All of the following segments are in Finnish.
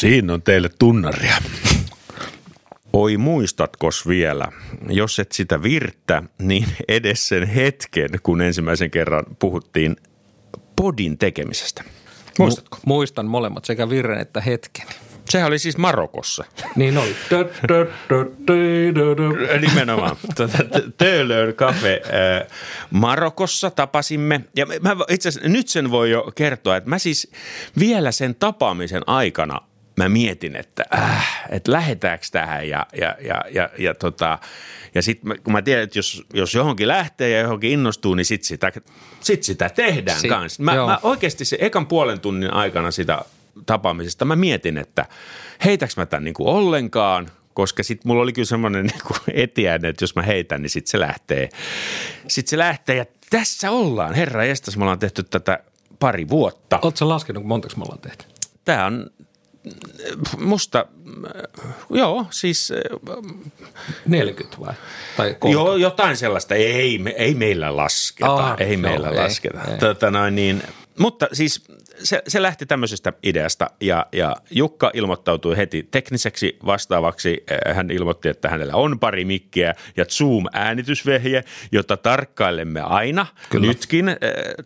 Siinä on teille tunnaria. Oi muistatkos vielä, jos et sitä virttä, niin edes sen hetken, kun ensimmäisen kerran puhuttiin podin tekemisestä. Muistatko? Mu- muistan molemmat, sekä virren että hetken. Sehän oli siis Marokossa. Niin oli. Nimenomaan. Tuota, Töölön kafe äh, Marokossa tapasimme. Ja mä itse asiassa nyt sen voi jo kertoa, että mä siis vielä sen tapaamisen aikana mä mietin, että, äh, että lähetäänkö tähän ja, ja, ja, ja, ja, tota, ja sitten kun mä tiedän, että jos, jos johonkin lähtee ja johonkin innostuu, niin sitten sitä, sit sitä tehdään Si- kanssa. Mä, joo. mä oikeasti se ekan puolen tunnin aikana sitä tapaamisesta mä mietin, että heitäks mä tämän niin kuin ollenkaan, koska sitten mulla oli kyllä semmoinen niin kuin etiäinen, että jos mä heitän, niin sitten se lähtee. Sitten se lähtee ja tässä ollaan. Herra jestas, me ollaan tehty tätä pari vuotta. Oletko laskenut, montako me ollaan tehty? Tämä on musta, joo, siis äh, 40 vai? Tai 30? joo, jotain sellaista. Ei, me, ei meillä lasketa, Aa, ei joo, meillä ei, lasketa. ei. Tota noin, niin, mutta siis se, se lähti tämmöisestä ideasta ja, ja Jukka ilmoittautui heti tekniseksi vastaavaksi. Äh, Hän ilmoitti, että hänellä on pari mikkiä ja Zoom-äänitysvehje, jota tarkkailemme aina, Kyllä. nytkin, äh,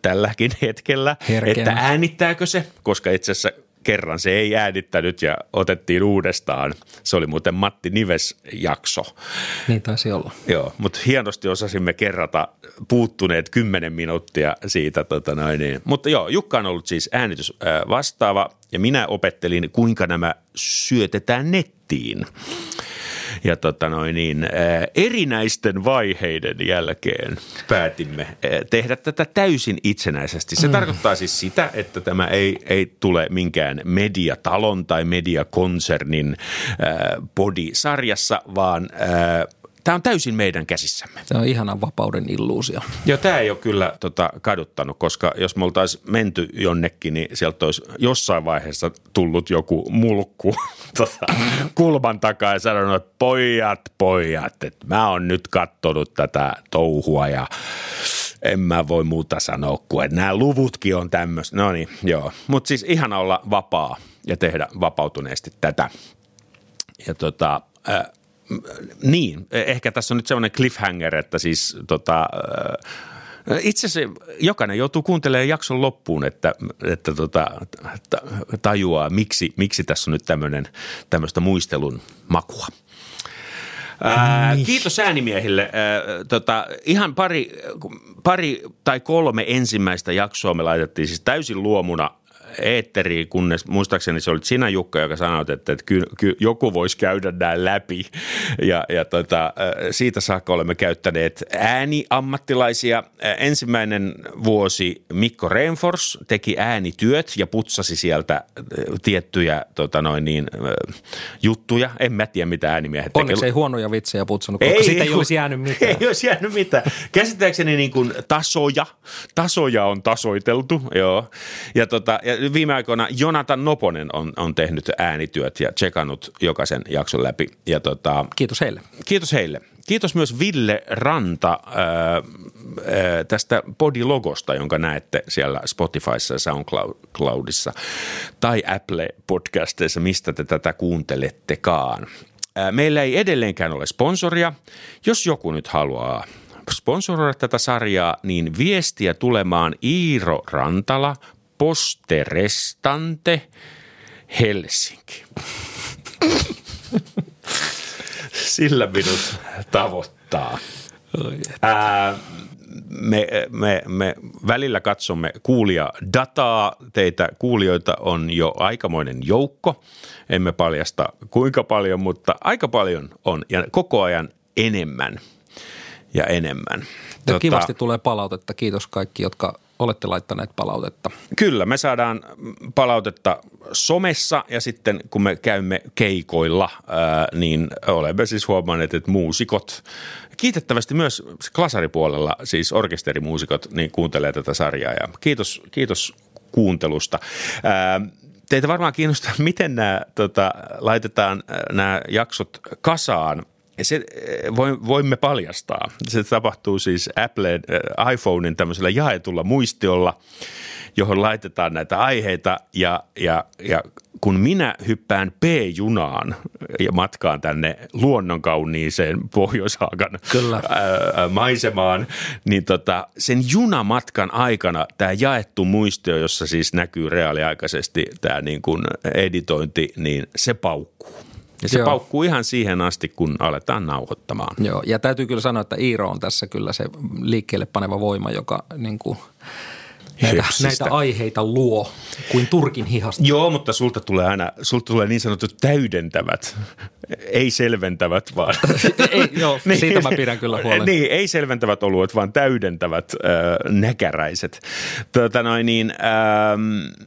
tälläkin hetkellä, Herkeänä. että äänittääkö se, koska itse asiassa kerran se ei äänittänyt ja otettiin uudestaan. Se oli muuten Matti Nives jakso. Niin taisi olla. Joo, mutta hienosti osasimme kerrata puuttuneet kymmenen minuuttia siitä. Tota noin, niin. Mutta joo, Jukka on ollut siis äänitys ää, vastaava ja minä opettelin, kuinka nämä syötetään nettiin. Ja tota noin, niin, ää, erinäisten vaiheiden jälkeen päätimme ää, tehdä tätä täysin itsenäisesti. Se mm. tarkoittaa siis sitä, että tämä ei, ei tule minkään mediatalon tai mediakonsernin ää, body-sarjassa, vaan ää, tämä on täysin meidän käsissämme. Se on ihana vapauden illuusio. Joo, tämä ei ole kyllä tota, kaduttanut, koska jos me oltaisiin menty jonnekin, niin sieltä olisi jossain vaiheessa tullut joku mulkku tota, kulman takaa ja sanonut, että pojat, pojat, että mä oon nyt kattonut tätä touhua ja en mä voi muuta sanoa kuin, että nämä luvutkin on tämmöistä. No niin, joo. Mutta siis ihan olla vapaa ja tehdä vapautuneesti tätä. Ja tota, äh, niin, ehkä tässä on nyt semmoinen cliffhanger, että siis tota, itse asiassa jokainen joutuu kuuntelemaan jakson loppuun, että, että tota, ta- tajuaa, miksi, miksi tässä on nyt tämmöinen, tämmöistä muistelun makua. Ää, kiitos äänimiehille. Ää, tota, ihan pari, pari tai kolme ensimmäistä jaksoa me laitettiin siis täysin luomuna eetteriin, kunnes muistaakseni se oli sinä Jukka, joka sanoi, että, että ky, ky, joku voisi käydä nämä läpi. Ja, ja tota, siitä saakka olemme käyttäneet ääniammattilaisia. Ää, Ensimmäinen vuosi Mikko Reinfors teki äänityöt ja putsasi sieltä tiettyjä tota noin niin, juttuja. En mä tiedä, mitä äänimiehet tekee. Onneksi ei huonoja vitsejä putsannut, koska siitä ei kun- olisi jäänyt mitään. Ei olisi jäänyt mitään. Käsittääkseni niin kuin tasoja, tasoja on tasoiteltu, joo. Ja, tota, ja viime aikoina Jonathan Noponen on, on tehnyt äänityöt ja tsekannut jokaisen jakson läpi. Ja tota, Kiitos heille. kiitos heille. Kiitos myös Ville Ranta ää, ää, tästä podilogosta, jonka näette siellä Spotifyssa ja SoundCloudissa tai Apple-podcasteissa, mistä te tätä kuuntelettekaan. Ää, Meillä ei edelleenkään ole sponsoria. Jos joku nyt haluaa sponsoroida tätä sarjaa, niin viestiä tulemaan Iiro Rantala, Poste Restante, Helsinki. Sillä minut tavoittaa. Ää, me, me, me välillä katsomme kuulia dataa. Teitä kuulijoita on jo aikamoinen joukko. Emme paljasta kuinka paljon, mutta aika paljon on ja koko ajan enemmän ja enemmän. Ja kivasti tulee palautetta. Kiitos kaikki, jotka olette laittaneet palautetta. Kyllä, me saadaan palautetta somessa ja sitten kun me käymme keikoilla, ää, niin olemme siis huomanneet, että muusikot, kiitettävästi myös klasaripuolella, siis orkesterimuusikot, niin kuuntelee tätä sarjaa ja kiitos, kiitos kuuntelusta. Ää, Teitä varmaan kiinnostaa, miten nämä tota, laitetaan nämä jaksot kasaan. Se, voimme paljastaa. Se tapahtuu siis Apple iPhonein tämmöisellä jaetulla muistiolla, johon laitetaan näitä aiheita ja, ja, ja kun minä hyppään P-junaan ja matkaan tänne luonnonkauniiseen Pohjoishaakan Kyllä. Ää, maisemaan, niin tota, sen junamatkan aikana tämä jaettu muistio, jossa siis näkyy reaaliaikaisesti tämä niin kuin editointi, niin se paukkuu. Ja se Joo. paukkuu ihan siihen asti, kun aletaan nauhoittamaan. Joo, ja täytyy kyllä sanoa, että Iiro on tässä kyllä se liikkeelle paneva voima, joka niin kuin – näitä, näitä aiheita luo kuin Turkin hihasta. Joo, mutta sulta tulee aina, sulta tulee niin sanotut täydentävät, ei selventävät vaan. ei, joo, niin, siitä mä pidän kyllä huolen. Niin, ei selventävät oluet, vaan täydentävät äh, näkäräiset. Tuota noin niin, ähm,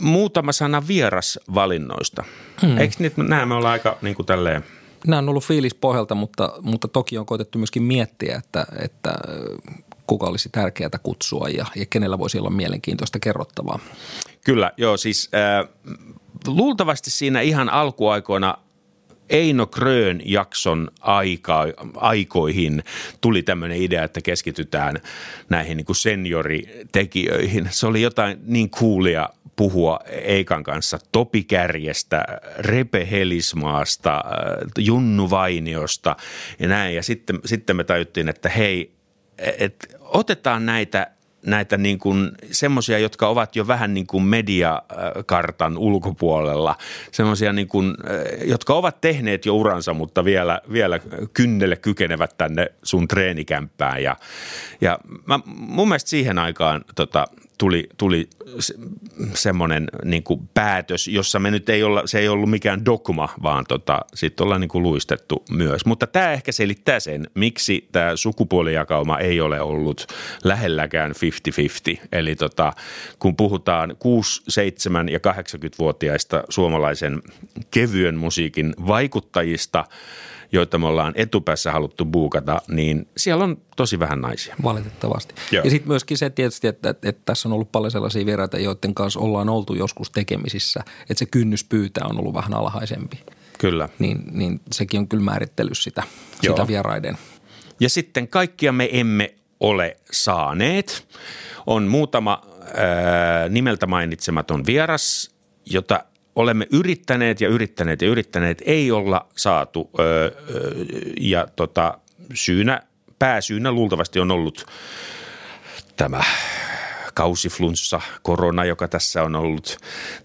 muutama sana vierasvalinnoista. Hmm. Eikö nyt, nämä me ollaan aika niin kuin tälleen – Nämä on ollut fiilis pohjalta, mutta, mutta toki on koitettu myöskin miettiä, että, että kuka olisi tärkeää kutsua ja, ja kenellä voisi olla mielenkiintoista kerrottavaa. Kyllä, joo siis äh, luultavasti siinä ihan alkuaikoina Eino Krön jakson aika, aikoihin tuli tämmöinen idea, että keskitytään näihin niin senioritekijöihin. Se oli jotain niin kuulia puhua Eikan kanssa Topi Kärjestä, Repe Helismaasta, äh, Junnu Vainiosta ja näin. Ja sitten, sitten me tajuttiin, että hei, et otetaan näitä näitä niin kuin semmoisia, jotka ovat jo vähän niin kuin mediakartan ulkopuolella, semmoisia niin kuin, jotka ovat tehneet jo uransa, mutta vielä, vielä kynnelle kykenevät tänne sun treenikämppään. Ja, ja mä, mun mielestä siihen aikaan tota, tuli, tuli semmoinen niin kuin päätös, jossa me nyt ei olla, se ei ollut mikään dogma, vaan tota, sitten ollaan niin kuin luistettu myös. Mutta tämä ehkä selittää sen, miksi tämä sukupuolijakauma ei ole ollut lähelläkään 50-50. Eli tota, kun puhutaan 6, 7 ja 80-vuotiaista suomalaisen kevyen musiikin vaikuttajista – joita me ollaan etupäässä haluttu buukata, niin siellä on tosi vähän naisia. Valitettavasti. Joo. Ja sitten myöskin se tietysti, että, että, että tässä on ollut paljon sellaisia vieraita, joiden kanssa ollaan oltu joskus tekemisissä, että se kynnys pyytää on ollut vähän alhaisempi. Kyllä. Niin, niin sekin on kyllä määrittely sitä, sitä vieraiden. Ja sitten kaikkia me emme ole saaneet. On muutama ää, nimeltä mainitsematon vieras, jota olemme yrittäneet ja yrittäneet ja yrittäneet, ei olla saatu öö, ja tota, syynä, pääsyynä luultavasti on ollut tämä kausiflunssa, korona, joka tässä on ollut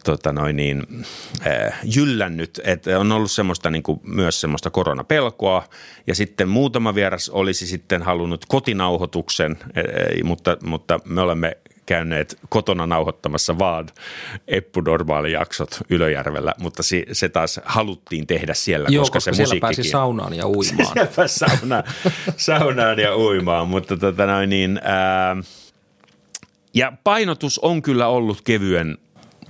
tota noin niin, äh, jyllännyt. Että on ollut semmoista niin kuin, myös semmoista koronapelkoa ja sitten muutama vieras olisi sitten halunnut kotinauhoituksen, äh, mutta, mutta me olemme käyneet kotona nauhoittamassa vaan Eppu jaksot Ylöjärvellä, mutta se, se taas haluttiin tehdä siellä, Joo, koska, koska se siellä pääsi saunaan ja uimaan. siellä pääsi sauna, saunaan ja uimaan, mutta tota noin niin, ää, ja painotus on kyllä ollut kevyen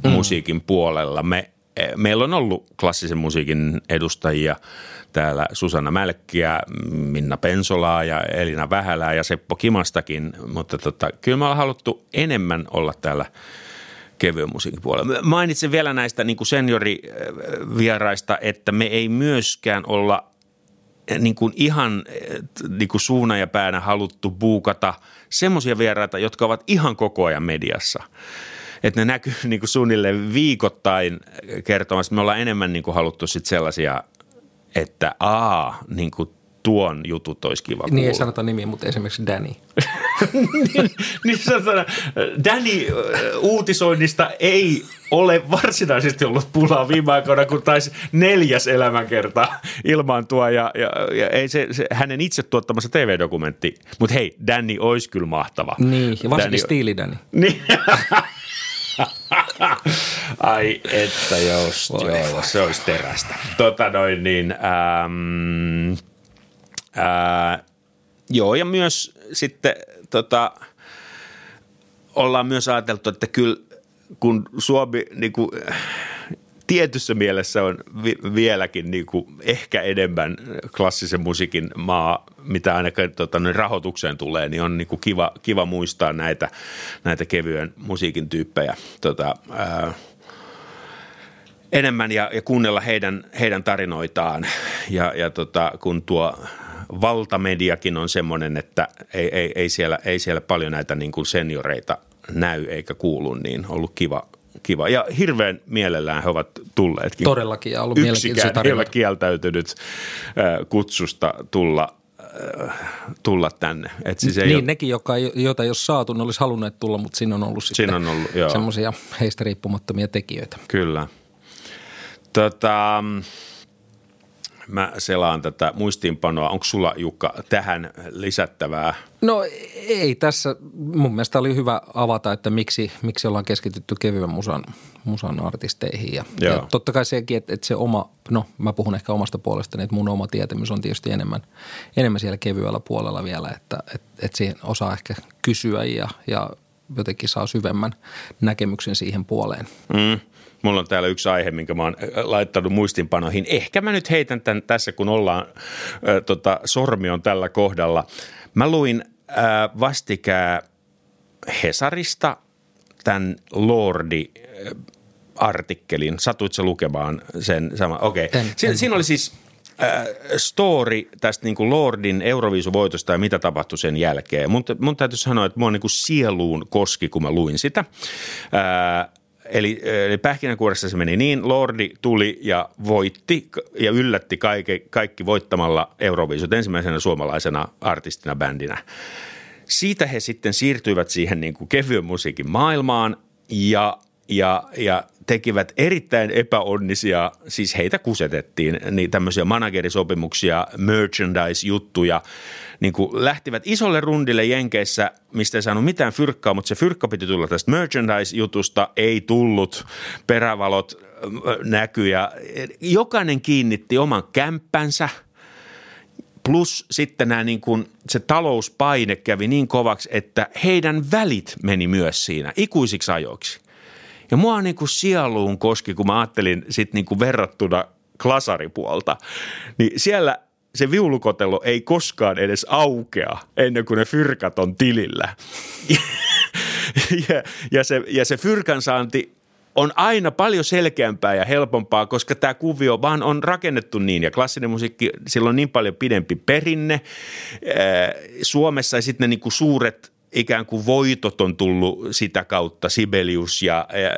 mm. musiikin puolella. Me, meillä on ollut klassisen musiikin edustajia – täällä Susanna Mälkkiä, Minna Pensolaa ja Elina Vähälää ja Seppo Kimastakin, mutta tota, kyllä me ollaan haluttu enemmän olla täällä kevyen musiikin puolella. Mainitsen vielä näistä niin seniorivieraista, että me ei myöskään olla niin kuin ihan niin kuin suuna ja päänä haluttu buukata semmoisia vieraita, jotka ovat ihan koko ajan mediassa että ne näkyy niin kuin suunnilleen viikoittain kertomassa. Me ollaan enemmän niin kuin haluttu sit sellaisia että aa, niin kuin tuon jutut olisi kiva Niin ei sanota nimiä, mutta esimerkiksi Danny. niin, niin sanotaan, Danny uutisoinnista ei ole varsinaisesti ollut pulaa viime aikoina, kun taisi neljäs elämänkerta ilmaantua ja, ja, ja ei se, se, hänen itse tuottamassa TV-dokumentti. Mutta hei, Danny olisi kyllä mahtava. Niin, ja varsinkin Danny, stiili Danny. Niin. Ai että jos, joo, se olisi terästä. Tota noin niin, äm, ää, joo ja myös sitten tota, ollaan myös ajateltu, että kyllä kun Suomi niin kuin, tietyssä mielessä on vi- vieläkin niin kuin ehkä enemmän klassisen musiikin maa, mitä ainakaan tota, rahoitukseen tulee, niin on niin kuin kiva, kiva muistaa näitä, näitä kevyen musiikin tyyppejä. Tota, ää, enemmän ja, ja kuunnella heidän, heidän tarinoitaan. Ja, ja tota, kun tuo valtamediakin on semmoinen, että ei, ei, ei, siellä, ei siellä paljon näitä niin kuin senioreita näy eikä kuulu, niin ollut kiva, kiva. Ja hirveän mielellään he ovat tulleetkin. Todellakin, ja ollut Yksikään ei ole kieltäytynyt kutsusta tulla tulla tänne. Et siis ei niin, ole... nekin, jotka, joita ei ole saatu, ne olisi halunneet tulla, mutta siinä on ollut siinä sitten on ollut, semmoisia heistä riippumattomia tekijöitä. Kyllä. Tota, mä selaan tätä muistiinpanoa. Onko sulla Jukka tähän lisättävää? No ei tässä. Mun mielestä oli hyvä avata, että miksi, miksi ollaan keskitytty kevyen musan, musan artisteihin. Ja, ja totta kai sekin, että, että se oma, no mä puhun ehkä omasta puolestani, että mun oma tietämys on tietysti enemmän, enemmän siellä kevyellä puolella vielä, että, että, että siihen osaa ehkä kysyä ja, ja jotenkin saa syvemmän näkemyksen siihen puoleen. Mm. Mulla on täällä yksi aihe, minkä mä oon äh, laittanut muistinpanoihin. Ehkä mä nyt heitän tämän tässä, kun ollaan, äh, tota, sormi on tällä kohdalla. Mä luin äh, vastikää Hesarista tämän Lordi äh, artikkelin. Satuitko lukemaan sen sama? Okei. Okay. Siin, siinä oli siis äh, story tästä niin kuin Lordin Euroviisuvoitosta ja mitä tapahtui sen jälkeen. Mun, mun täytyy sanoa, että mua niin kuin sieluun koski, kun mä luin sitä. Äh, Eli, eli pähkinänkuoressa se meni niin, Lordi tuli ja voitti ja yllätti kaikki, kaikki voittamalla Euroviisut ensimmäisenä suomalaisena artistina bändinä. Siitä he sitten siirtyivät siihen niin kuin kevyen musiikin maailmaan ja, ja, ja tekivät erittäin epäonnisia, siis heitä kusetettiin, niin tämmöisiä managerisopimuksia, merchandise-juttuja – niin kuin lähtivät isolle rundille Jenkeissä, mistä ei saanut mitään fyrkkaa, mutta se fyrkka piti tulla tästä merchandise-jutusta, ei tullut, perävalot näkyi ja jokainen kiinnitti oman kämppänsä – Plus sitten nämä niin kuin, se talouspaine kävi niin kovaksi, että heidän välit meni myös siinä ikuisiksi ajoiksi. Ja mua niin kuin sieluun koski, kun mä ajattelin sitten niin kuin verrattuna klasaripuolta, niin siellä se viulukotello ei koskaan edes aukea ennen kuin ne fyrkat on tilillä. ja, ja, se, ja se fyrkan saanti on aina paljon selkeämpää ja helpompaa, koska tämä kuvio vaan on rakennettu niin ja klassinen musiikki, sillä on niin paljon pidempi perinne. Suomessa ja sitten ne niin kuin suuret ikään kuin voitot on tullut sitä kautta, Sibelius ja, ja,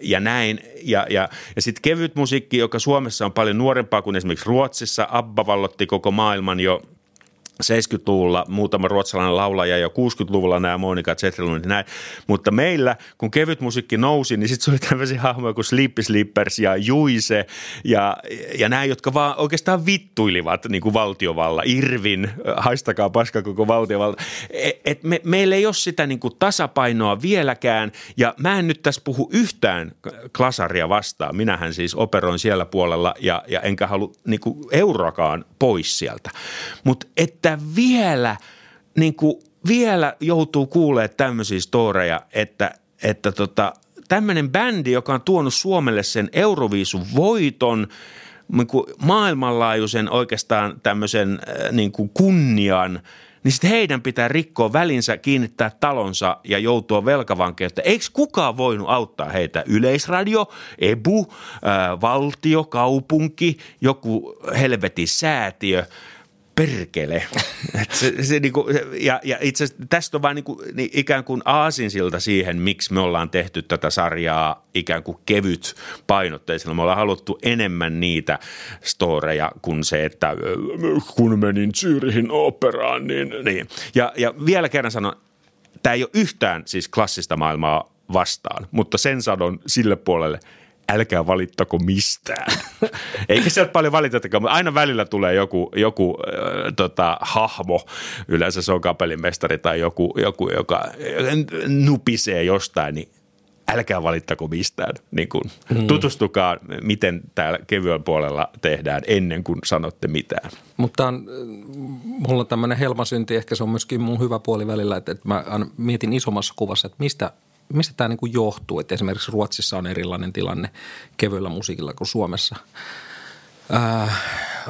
ja näin. Ja, ja, ja sitten kevyt musiikki, joka Suomessa on paljon nuorempaa kuin esimerkiksi Ruotsissa, Abba vallotti koko maailman jo – 70-luvulla muutama ruotsalainen laulaja ja 60-luvulla nämä Monika Zetterlund näin. Mutta meillä, kun kevyt musiikki nousi, niin sitten se oli tämmöisiä hahmoja kuin Sleepy Slippers ja Juise ja, ja nämä, jotka vaan oikeastaan vittuilivat niin kuin valtiovalla. Irvin, haistakaa paska koko valtiovalla. Et, et me, meillä ei ole sitä niin kuin tasapainoa vieläkään ja mä en nyt tässä puhu yhtään klasaria vastaan. Minähän siis operoin siellä puolella ja, ja enkä halua niin kuin euroakaan pois sieltä. Mutta että vielä, niin kuin, vielä joutuu kuulee tämmöisiä storeja, että, että tota, tämmöinen bändi, joka on tuonut Suomelle sen Euroviisun voiton, niin kuin maailmanlaajuisen oikeastaan tämmöisen äh, niin kuin kunnian – niin sitten heidän pitää rikkoa välinsä, kiinnittää talonsa ja joutua velkavankeutta. Eikö kukaan voinut auttaa heitä? Yleisradio, EBU, ää, äh, valtio, kaupunki, joku helvetin säätiö – perkele. se, se, niin kuin, ja, ja itse asiassa tästä on vain niin kuin, niin ikään kuin aasinsilta siihen, miksi me ollaan tehty tätä sarjaa ikään kuin kevyt painotteisella. Me ollaan haluttu enemmän niitä storeja kuin se, että kun menin Zyrihin operaan, niin, niin. Ja, ja vielä kerran sanon, tämä ei ole yhtään siis klassista maailmaa vastaan, mutta sen sanon sille puolelle – älkää valittako mistään. Eikä sieltä paljon valitettakaan, mutta aina välillä tulee joku, joku äh, tota, hahmo, yleensä se on kapellimestari tai joku, joku, joka nupisee jostain, niin älkää valittako mistään. Niin kuin, hmm. Tutustukaa, miten täällä kevyen puolella tehdään ennen kuin sanotte mitään. Mutta on, mulla on tämmöinen helmasynti, ehkä se on myöskin mun hyvä puoli välillä, että, että mä mietin isommassa kuvassa, että mistä mistä tämä niin johtuu, että esimerkiksi Ruotsissa on erilainen tilanne kevyellä musiikilla kuin Suomessa. Äh,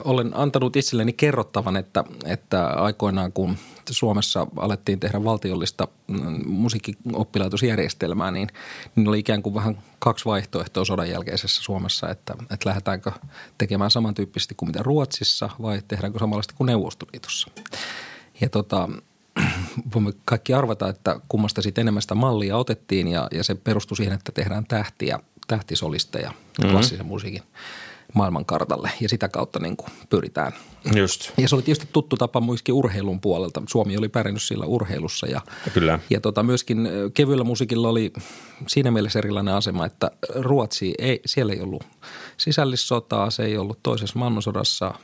olen antanut itselleni kerrottavan, että, että aikoinaan kun Suomessa alettiin tehdä valtiollista mm, musiikkioppilaitosjärjestelmää, niin, niin oli ikään kuin vähän kaksi vaihtoehtoa sodan jälkeisessä Suomessa, että, että lähdetäänkö tekemään samantyyppisesti kuin mitä Ruotsissa vai tehdäänkö samanlaista kuin Neuvostoliitossa. Ja tota, voimme kaikki arvata, että kummasta sitten enemmän sitä mallia otettiin ja, ja se perustui siihen, että tehdään tähtiä, tähtisolisteja mm-hmm. klassisen musiikin maailmankartalle ja sitä kautta niin kuin pyritään. Just. Ja se oli tietysti tuttu tapa myöskin urheilun puolelta. Suomi oli pärjännyt sillä urheilussa ja, Kyllä. ja tota, myöskin kevyellä musiikilla oli siinä mielessä erilainen asema, että Ruotsi ei, siellä ei ollut sisällissotaa, se ei ollut toisessa maailmansodassa –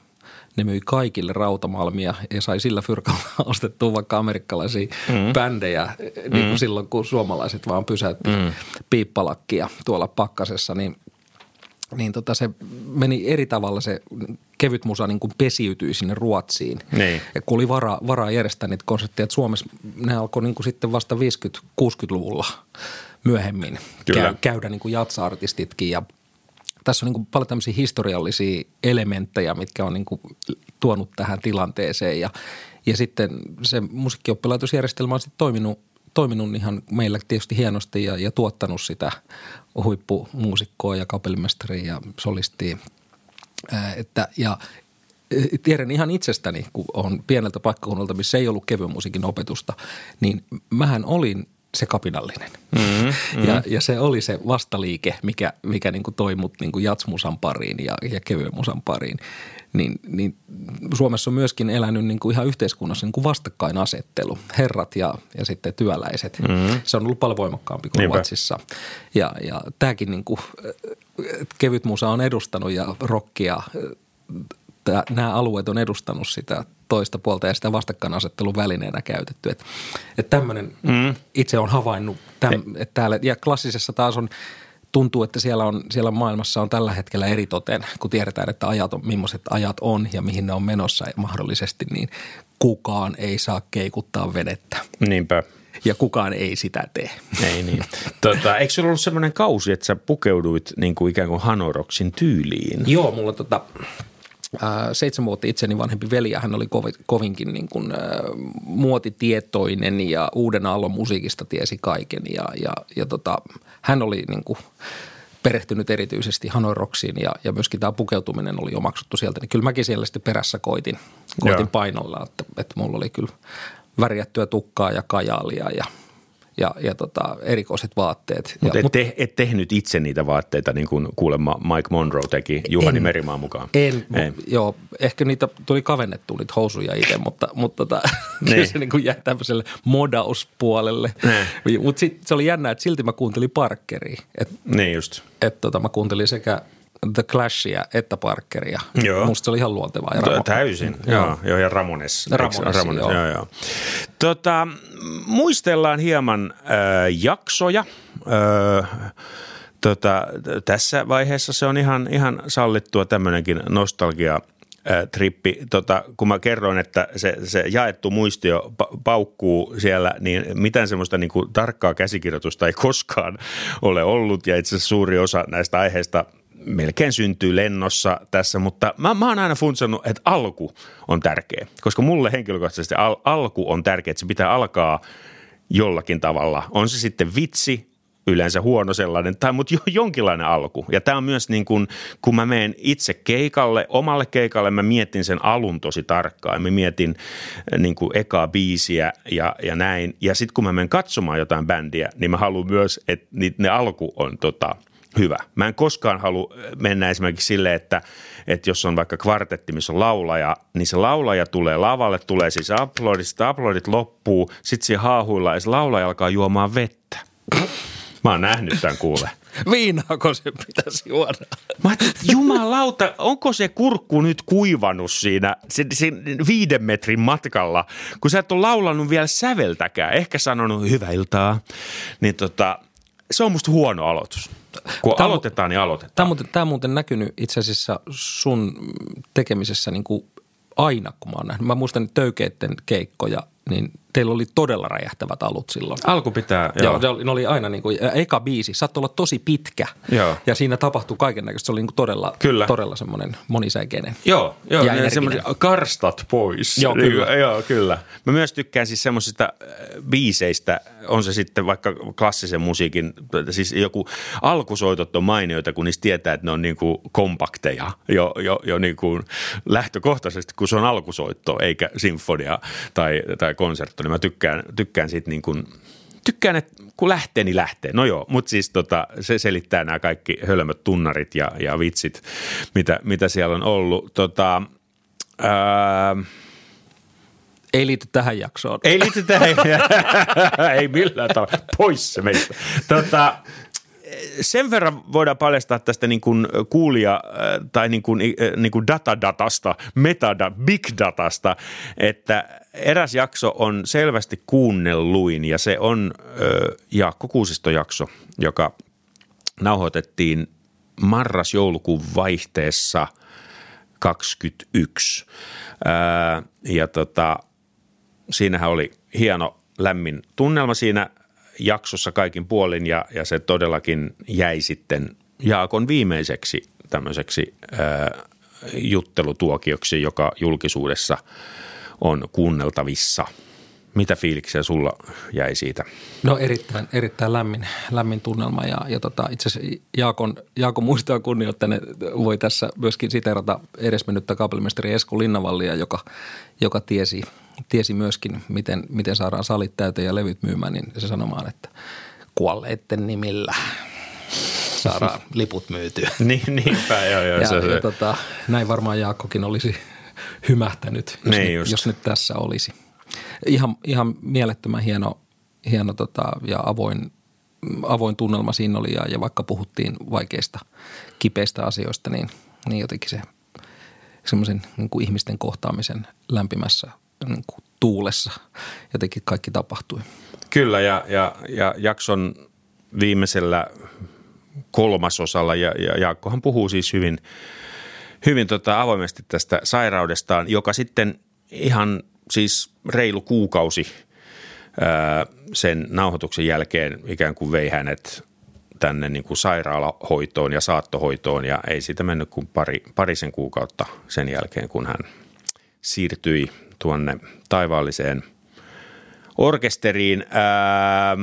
ne myi kaikille rautamalmia ja sai sillä fyrkalla ostettua vaikka amerikkalaisia mm. bändejä, niin kuin mm. silloin kun suomalaiset vaan pysäytti mm. piippalakkia tuolla pakkasessa, niin niin tota se meni eri tavalla se kevyt musa niin kuin pesiytyi sinne Ruotsiin. Niin. Ja kun oli varaa, varaa järjestää niitä konsertteja, että Suomessa ne alkoi niin kuin sitten vasta 50-60-luvulla myöhemmin käy, käydä niin kuin jatsa-artistitkin ja – tässä on niin paljon tämmöisiä historiallisia elementtejä, mitkä on niin kuin tuonut tähän tilanteeseen ja, ja sitten se musiikkioppilaitosjärjestelmä on sitten toiminut, toiminut ihan meillä tietysti hienosti ja, ja tuottanut sitä huippumuusikkoa ja kapellimestaria ja solistia. että, ja tiedän ihan itsestäni, kun on pieneltä paikkakunnalta, missä ei ollut kevyen musiikin opetusta, niin mähän olin – se kapinallinen. Mm-hmm, mm-hmm. Ja, ja se oli se vastaliike, mikä, mikä niin kuin toi mut niin kuin jatsmusan pariin ja, ja kevyen musan pariin. Niin, niin Suomessa on myöskin elänyt niin kuin ihan yhteiskunnassa niin kuin vastakkainasettelu, herrat ja, ja sitten työläiset. Mm-hmm. Se on ollut paljon voimakkaampi kuin Niinpä. Ruotsissa. Ja, ja tämäkin niin kuin, kevyt musa on edustanut ja rockia nämä alueet on edustanut sitä toista puolta ja sitä vastakkainasettelun välineenä käytetty. Että et tämmöinen mm. itse on havainnut, täm, että täällä, ja klassisessa taas on, tuntuu, että siellä, on, siellä maailmassa on tällä hetkellä eritoten, kun tiedetään, että ajat on, millaiset ajat on ja mihin ne on menossa mahdollisesti, niin kukaan ei saa keikuttaa venettä. Niinpä ja kukaan ei sitä tee. Ei niin. Tota, eikö sulla ollut semmoinen kausi, että sä pukeuduit niin kuin ikään kuin Hanoroksin tyyliin? Joo, mulla tota, seitsemän vuotta itseni vanhempi veli ja hän oli kovinkin niin kuin, äh, muotitietoinen ja uuden aallon musiikista tiesi kaiken. Ja, ja, ja tota, hän oli niin kuin perehtynyt erityisesti Hanoi Rocksiin ja, ja myöskin tämä pukeutuminen oli omaksuttu sieltä, niin kyllä mäkin siellä sitten perässä koitin, koitin painolla, että, että mulla oli kyllä värjättyä tukkaa ja kajaalia ja – ja, ja tota, erikoiset vaatteet. Mutta et, mut, te, et tehnyt itse niitä vaatteita niin kuin kuulemma Mike Monroe teki Juhani en, Merimaan mukaan? En, en. Mu, joo. Ehkä niitä tuli kavennettua niitä housuja itse, mutta, mutta tota, kyllä se niin kuin jäi tämmöiselle modauspuolelle. Mutta se oli jännä, että silti mä kuuntelin Parkeria. Et, niin just. Että tota, mä kuuntelin sekä – The Clashia että Parkeria. Joo. Musta se oli ihan luontevaa. Ja Ramo- Täysin, joo. joo. joo ja Ramones. Ramones, Ramones joo. joo, joo. Tota, muistellaan hieman äh, jaksoja. Äh, tota, tässä vaiheessa se on ihan, ihan sallittua tämmöinenkin nostalgia trippi, tota, kun mä kerroin, että se, se jaettu muistio paukkuu siellä, niin mitään semmoista niin kuin tarkkaa käsikirjoitusta ei koskaan ole ollut ja itse asiassa suuri osa näistä aiheista melkein syntyy lennossa tässä, mutta mä, mä oon aina funtsannut, että alku on tärkeä, koska mulle henkilökohtaisesti al, alku on tärkeä, että se pitää alkaa jollakin tavalla. On se sitten vitsi, yleensä huono sellainen, tai mutta jo, jonkinlainen alku. Ja tämä on myös niin kuin, kun mä menen itse keikalle, omalle keikalle, mä mietin sen alun tosi tarkkaan. Mä mietin äh, niin kuin ekaa biisiä ja, ja näin. Ja sitten kun mä menen katsomaan jotain bändiä, niin mä haluan myös, että ne alku on tota, hyvä. Mä en koskaan halua mennä esimerkiksi silleen, että, että jos on vaikka kvartetti, missä on laulaja, niin se laulaja tulee lavalle, tulee siis uploadit, sitten uploadit loppuu, sitten siinä haahuilla ja se laulaja alkaa juomaan vettä. Mä oon nähnyt tämän kuule. Viinaako se pitäisi juoda? Mä jumalauta, onko se kurkku nyt kuivannut siinä sen, sen viiden metrin matkalla, kun sä et ole laulanut vielä säveltäkään, ehkä sanonut hyvää iltaa, niin tota, se on musta huono aloitus. Kun tämä, aloitetaan, niin aloitetaan. Tämä, muuten, tämä on muuten näkynyt itse asiassa sun tekemisessä niin kuin aina, kun mä oon nähnyt. Mä muistan töykeitten keikkoja, niin teillä oli todella räjähtävät alut silloin. Alku pitää, joo. joo ne oli aina niin kuin, eka biisi, saattoi olla tosi pitkä. Joo. Ja siinä tapahtui kaiken näköistä. Se oli niin kuin todella, Kyllä. todella semmoinen monisäikeinen. Joo, joo ja ne semmoiset karstat pois. Joo, kyllä. Niin, joo, kyllä. Mä myös tykkään siis semmoisista äh, biiseistä, on se sitten vaikka klassisen musiikin, siis joku alkusoitot on mainioita, kun niistä tietää, että ne on niin kuin kompakteja jo, jo, jo niin kuin lähtökohtaisesti, kun se on alkusoitto eikä sinfonia tai, tai konsertto, niin mä tykkään, tykkään siitä niin kuin, tykkään, että kun lähtee, niin lähtee. No joo, mutta siis tota, se selittää nämä kaikki hölmöt tunnarit ja, ja vitsit, mitä, mitä siellä on ollut. Tota, ää, Ei liity tähän jaksoon. ei liity tähän, ei millään tavalla, pois se meistä. Tota, sen verran voidaan paljastaa tästä niin kuin kuulija äh, tai niin kuin, äh, niin kuin datadatasta, metada, big datasta, että eräs jakso on selvästi kuunnelluin ja se on äh, Jaakko Kuusisto jakso, joka nauhoitettiin marras-joulukuun vaihteessa 21. Ää, ja tota, siinähän oli hieno lämmin tunnelma siinä jaksossa kaikin puolin ja, ja se todellakin jäi sitten Jaakon viimeiseksi tämmöiseksi ää, juttelutuokioksi, joka julkisuudessa on kuunneltavissa. Mitä fiiliksiä sulla jäi siitä? No erittäin, erittäin lämmin, lämmin tunnelma ja, ja tota, itse asiassa Jaakon, Jaakon muistoa kunnioittaneet voi tässä myöskin siterata edesmennyttä kaapellimestari Esko Linnavallia, joka, joka tiesi, tiesi myöskin, miten, miten saadaan salit täyteen ja levyt myymään, niin se sanomaan, että kuolleitten nimillä saadaan liput myytyä. niin, niinpä, joo, joo. Ja, se, se. ja tota, näin varmaan Jaakkokin olisi hymähtänyt, jos, Niin nyt, jos nyt tässä olisi. Ihan, ihan mielettömän hieno, hieno tota, ja avoin, avoin tunnelma siinä oli ja, ja vaikka puhuttiin vaikeista, kipeistä asioista, niin, niin jotenkin se semmoisen niin kuin ihmisten kohtaamisen lämpimässä niin kuin tuulessa jotenkin kaikki tapahtui. Kyllä ja, ja, ja jakson viimeisellä kolmasosalla ja, ja Jaakkohan puhuu siis hyvin, hyvin tota avoimesti tästä sairaudestaan, joka sitten ihan siis reilu kuukausi sen nauhoituksen jälkeen ikään kuin vei hänet tänne niin kuin sairaalahoitoon ja saattohoitoon ja ei siitä mennyt kuin pari, parisen kuukautta sen jälkeen, kun hän siirtyi tuonne taivaalliseen orkesteriin. Ää,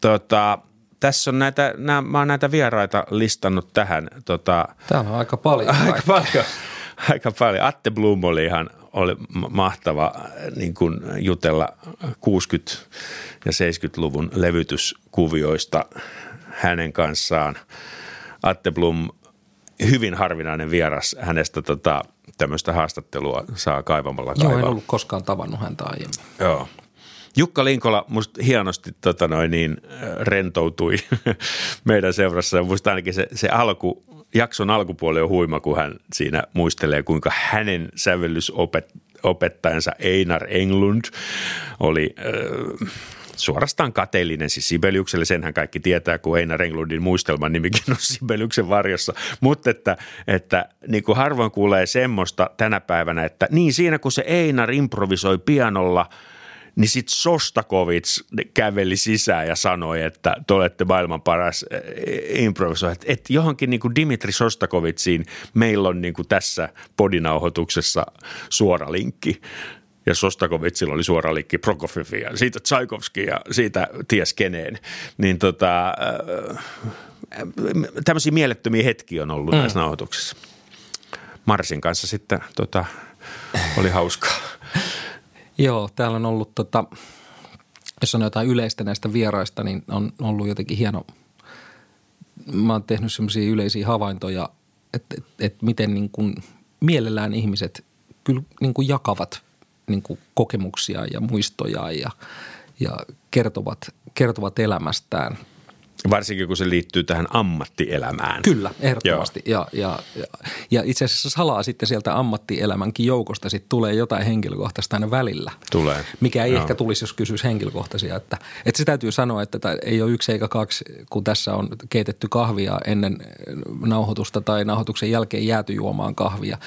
tota, tässä on näitä, nää, mä oon näitä vieraita listannut tähän. Tota, Täällä on aika paljon. aika paljon. Aika paljon. Atte Blum oli ihan oli ma- mahtava äh, niin kuin jutella 60- ja 70-luvun levytyskuvioista hänen kanssaan. Atte Blum, hyvin harvinainen vieras hänestä tota, tämmöistä haastattelua saa kaivamalla Joo, kaivaa. en ollut koskaan tavannut häntä aiemmin. Joo. Jukka Linkola musta hienosti tota noin, niin, äh, rentoutui meidän seurassa. Musta ainakin se, se alku, jakson alkupuoli on huima, kun hän siinä muistelee, kuinka hänen sävellysopettajansa Einar Englund oli äh, suorastaan kateellinen siis Sibeliukselle. Senhän kaikki tietää, kun Einar Englundin muistelman nimikin on Sibeliuksen varjossa. Mutta että, että niin kuin harvoin kuulee semmoista tänä päivänä, että niin siinä kun se Einar improvisoi pianolla – niin sitten Sostakovits käveli sisään ja sanoi, että te olette maailman paras eh, improvisoija. Että et johonkin niin kuin Dimitri Sostakovitsiin meillä on niin kuin tässä podinauhoituksessa suora linkki. Ja Sostakovitsilla oli suora linkki Prokofieviin ja siitä Tchaikovskin ja siitä ties keneen. Niin tota, äh, tämmöisiä mielettömiä hetkiä on ollut mm. näissä nauhoituksissa. Marsin kanssa sitten tota, oli hauskaa. Joo, täällä on ollut, tota, jos on jotain yleistä näistä vieraista, niin on ollut jotenkin hieno. Mä oon tehnyt semmoisia yleisiä havaintoja, että, että, että miten niin kuin mielellään ihmiset kyllä niin kuin jakavat niin kuin kokemuksia ja muistoja ja, ja kertovat, kertovat elämästään. Varsinkin kun se liittyy tähän ammattielämään. Kyllä, ehdottomasti. Ja, ja, ja, ja itse asiassa salaa sitten sieltä ammattielämänkin joukosta sitten tulee jotain henkilökohtaista aina välillä. Tulee. Mikä ei Joo. ehkä tulisi, jos kysyisi henkilökohtaisia. Että, että se täytyy sanoa, että ei ole yksi eikä kaksi, kun tässä on keitetty kahvia ennen nauhoitusta tai nauhoituksen jälkeen jääty juomaan kahvia,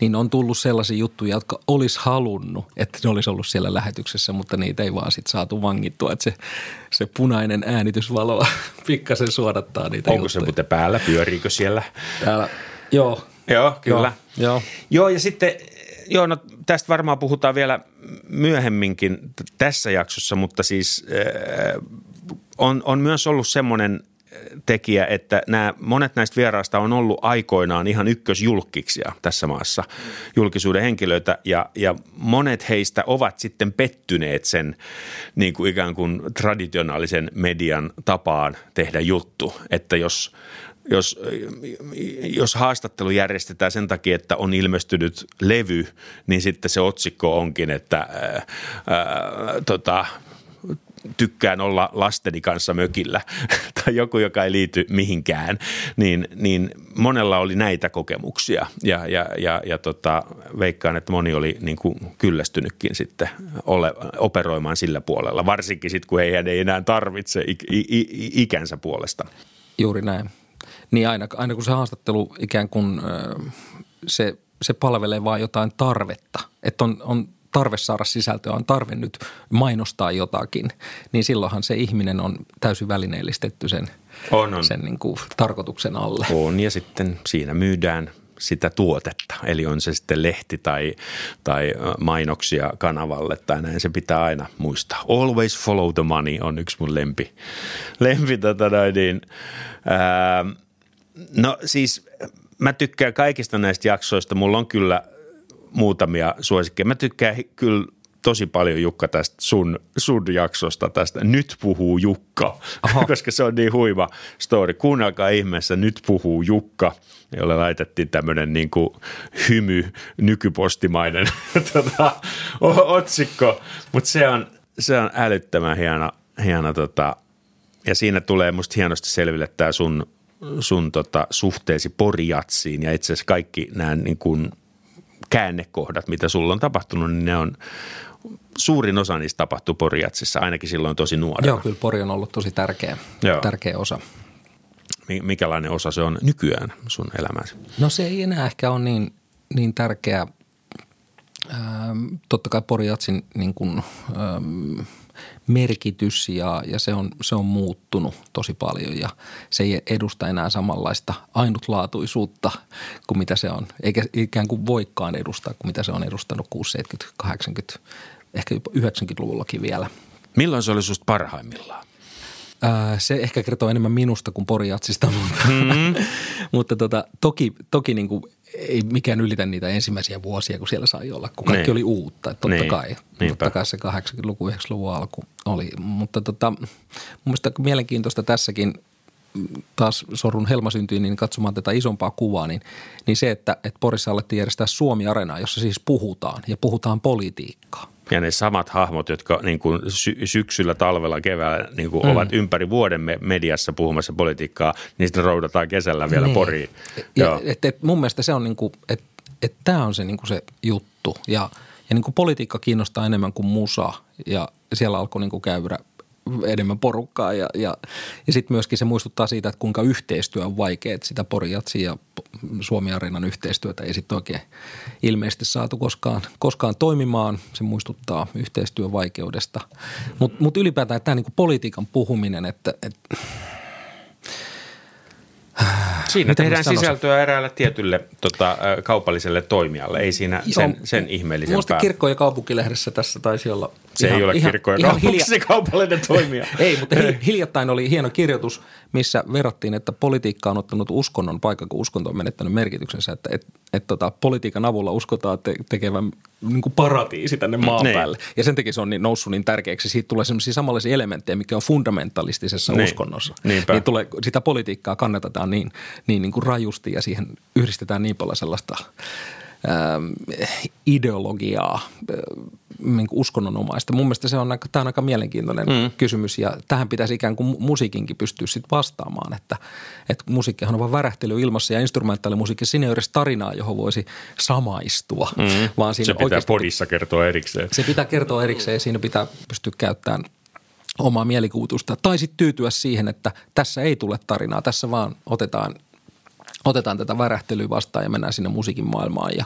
niin on tullut sellaisia juttuja, jotka olisi halunnut, että ne olisi ollut siellä lähetyksessä, mutta niitä ei vaan sitten saatu vangittua. Että se, se punainen äänitysvalo pikkasen suodattaa niitä Onko juttuja. se muuten päällä? Pyöriikö siellä? Täällä, joo. Joo, kyllä. Joo, joo. joo ja sitten Joo, no tästä varmaan puhutaan vielä myöhemminkin tässä jaksossa, mutta siis äh, on, on myös ollut semmoinen tekijä, että nämä, monet näistä vieraista on ollut aikoinaan ihan ykkösjulkkiksia tässä maassa, julkisuuden henkilöitä, ja, ja monet heistä ovat sitten pettyneet sen niin kuin ikään kuin traditionaalisen median tapaan tehdä juttu, että jos jos, jos haastattelu järjestetään sen takia, että on ilmestynyt levy, niin sitten se otsikko onkin, että ää, ää, tota, tykkään olla lasteni kanssa mökillä tai joku, joka ei liity mihinkään, niin, niin monella oli näitä kokemuksia ja, ja, ja, ja tota, veikkaan, että moni oli niin kuin kyllästynytkin sitten ole, operoimaan sillä puolella, varsinkin sitten kun heidän ei enää tarvitse ik, ik, ikänsä puolesta. Juuri näin. Niin aina, aina kun se haastattelu ikään kuin se, se palvelee vain jotain tarvetta, että on, on – tarve saada sisältöä, on tarve nyt mainostaa jotakin, niin silloinhan se ihminen on täysin välineellistetty sen, on, on. sen niin kuin tarkoituksen alle. On ja sitten siinä myydään sitä tuotetta, eli on se sitten lehti tai, tai mainoksia kanavalle tai näin, se pitää aina muistaa. Always follow the money on yksi mun lempi, lempi tota noin, niin, ää, no siis mä tykkään kaikista näistä jaksoista, mulla on kyllä – muutamia suosikkeja. Mä tykkään kyllä tosi paljon Jukka tästä sun, sun jaksosta tästä Nyt puhuu Jukka, Aha. koska se on niin huima story. Kuunnelkaa ihmeessä Nyt puhuu Jukka, jolle laitettiin tämmöinen niin kuin hymy, nykypostimainen tota, otsikko. Mutta se on, se on älyttömän hieno, hieno tota, ja siinä tulee musta hienosti selville tämä sun, sun tota, suhteesi Poriatsiin ja itse asiassa kaikki nämä niin kuin – käännekohdat, mitä sulla on tapahtunut, niin ne on, suurin osa niistä tapahtuu Poriatsissa, ainakin silloin tosi nuorena. Joo, kyllä Pori on ollut tosi tärkeä, Joo. tärkeä osa. Mikälainen osa se on nykyään sun elämäsi? No se ei enää ehkä ole niin, niin tärkeä. Ähm, totta kai Poriatsin niin kuin, ähm, merkitys ja, ja se, on, se on muuttunut tosi paljon ja se ei edusta enää samanlaista ainutlaatuisuutta kuin mitä se on, eikä ikään kuin voikaan edustaa kuin mitä se on edustanut 6, 70, 80, ehkä 90-luvullakin vielä. Milloin se oli susta parhaimmillaan? se ehkä kertoo enemmän minusta kuin Poriatsista, mutta, mm-hmm. mutta tota, toki, toki niin kuin ei mikään ylitä niitä ensimmäisiä vuosia, kun siellä sai olla, kun kaikki niin. oli uutta. Totta niin. kai, totta kai se 80-luku, 90-luvun alku oli. Mutta tota, mun mielestä mielenkiintoista tässäkin taas sorun helmasyntyyn, niin katsomaan tätä isompaa kuvaa, niin, niin se, että, että Porissa alettiin järjestää Suomi-areenaa, jossa siis puhutaan ja puhutaan politiikkaa. Ja ne samat hahmot, jotka niin kuin sy- syksyllä, talvella, keväällä niin kuin mm. ovat ympäri vuoden mediassa puhumassa politiikkaa, niin sitten roudataan kesällä vielä niin. Poriin. Ja, et, et mun mielestä se on niin kuin, että et tämä on se, niin kuin se juttu ja, ja niin kuin politiikka kiinnostaa enemmän kuin musa ja siellä alkoi niin kuin käydä enemmän porukkaa ja, ja, ja sitten myöskin se muistuttaa siitä, että kuinka yhteistyö on vaikea, että sitä Porijatsi ja Suomi-areenan yhteistyötä ei sitten oikein ilmeisesti saatu koskaan, koskaan toimimaan. Se muistuttaa yhteistyön vaikeudesta. Mutta mut ylipäätään tämä niinku politiikan puhuminen, että, että Siinä tehdään sisältöä eräälle tietylle tota, kaupalliselle toimijalle, ei siinä sen, sen ihmeellisempää. Minusta kirkko- ja kaupunkilehdessä tässä taisi olla Se ihan, ei ole ihan, kirkko- ja ihan hilja... se kaupallinen toimija. ei, mutta hiljattain oli hieno kirjoitus, missä verrattiin, että politiikka on ottanut uskonnon paikka, kun uskonto on menettänyt merkityksensä, että et, et, tota, politiikan avulla uskotaan te- tekevän niin kuin paratiisi tänne maan niin. päälle. Ja sen takia se on niin noussut niin tärkeäksi. Siitä tulee sellaisia samanlaisia elementtejä, mikä on fundamentalistisessa niin. uskonnossa. Niinpä. Niin tulee, sitä politiikkaa kannatetaan niin, niin, niin kuin rajusti ja siihen yhdistetään niin paljon sellaista ideologiaa, niin uskonnonomaista. Mun mielestä se on aika, tämä on aika mielenkiintoinen mm. kysymys ja tähän pitäisi ikään kuin musiikinkin pystyä sitten vastaamaan, että, että musiikkihan on vain värähtely ilmassa ja instrumentaalimusiikki, siinä ei ole edes tarinaa, johon voisi samaistua. Mm. Vaan siinä se pitää oikeasti, podissa kertoa erikseen. Se pitää kertoa erikseen ja siinä pitää pystyä käyttämään omaa mielikuvitusta tai sitten tyytyä siihen, että tässä ei tule tarinaa, tässä vaan otetaan otetaan tätä värähtelyä vastaan ja mennään sinne musiikin maailmaan ja,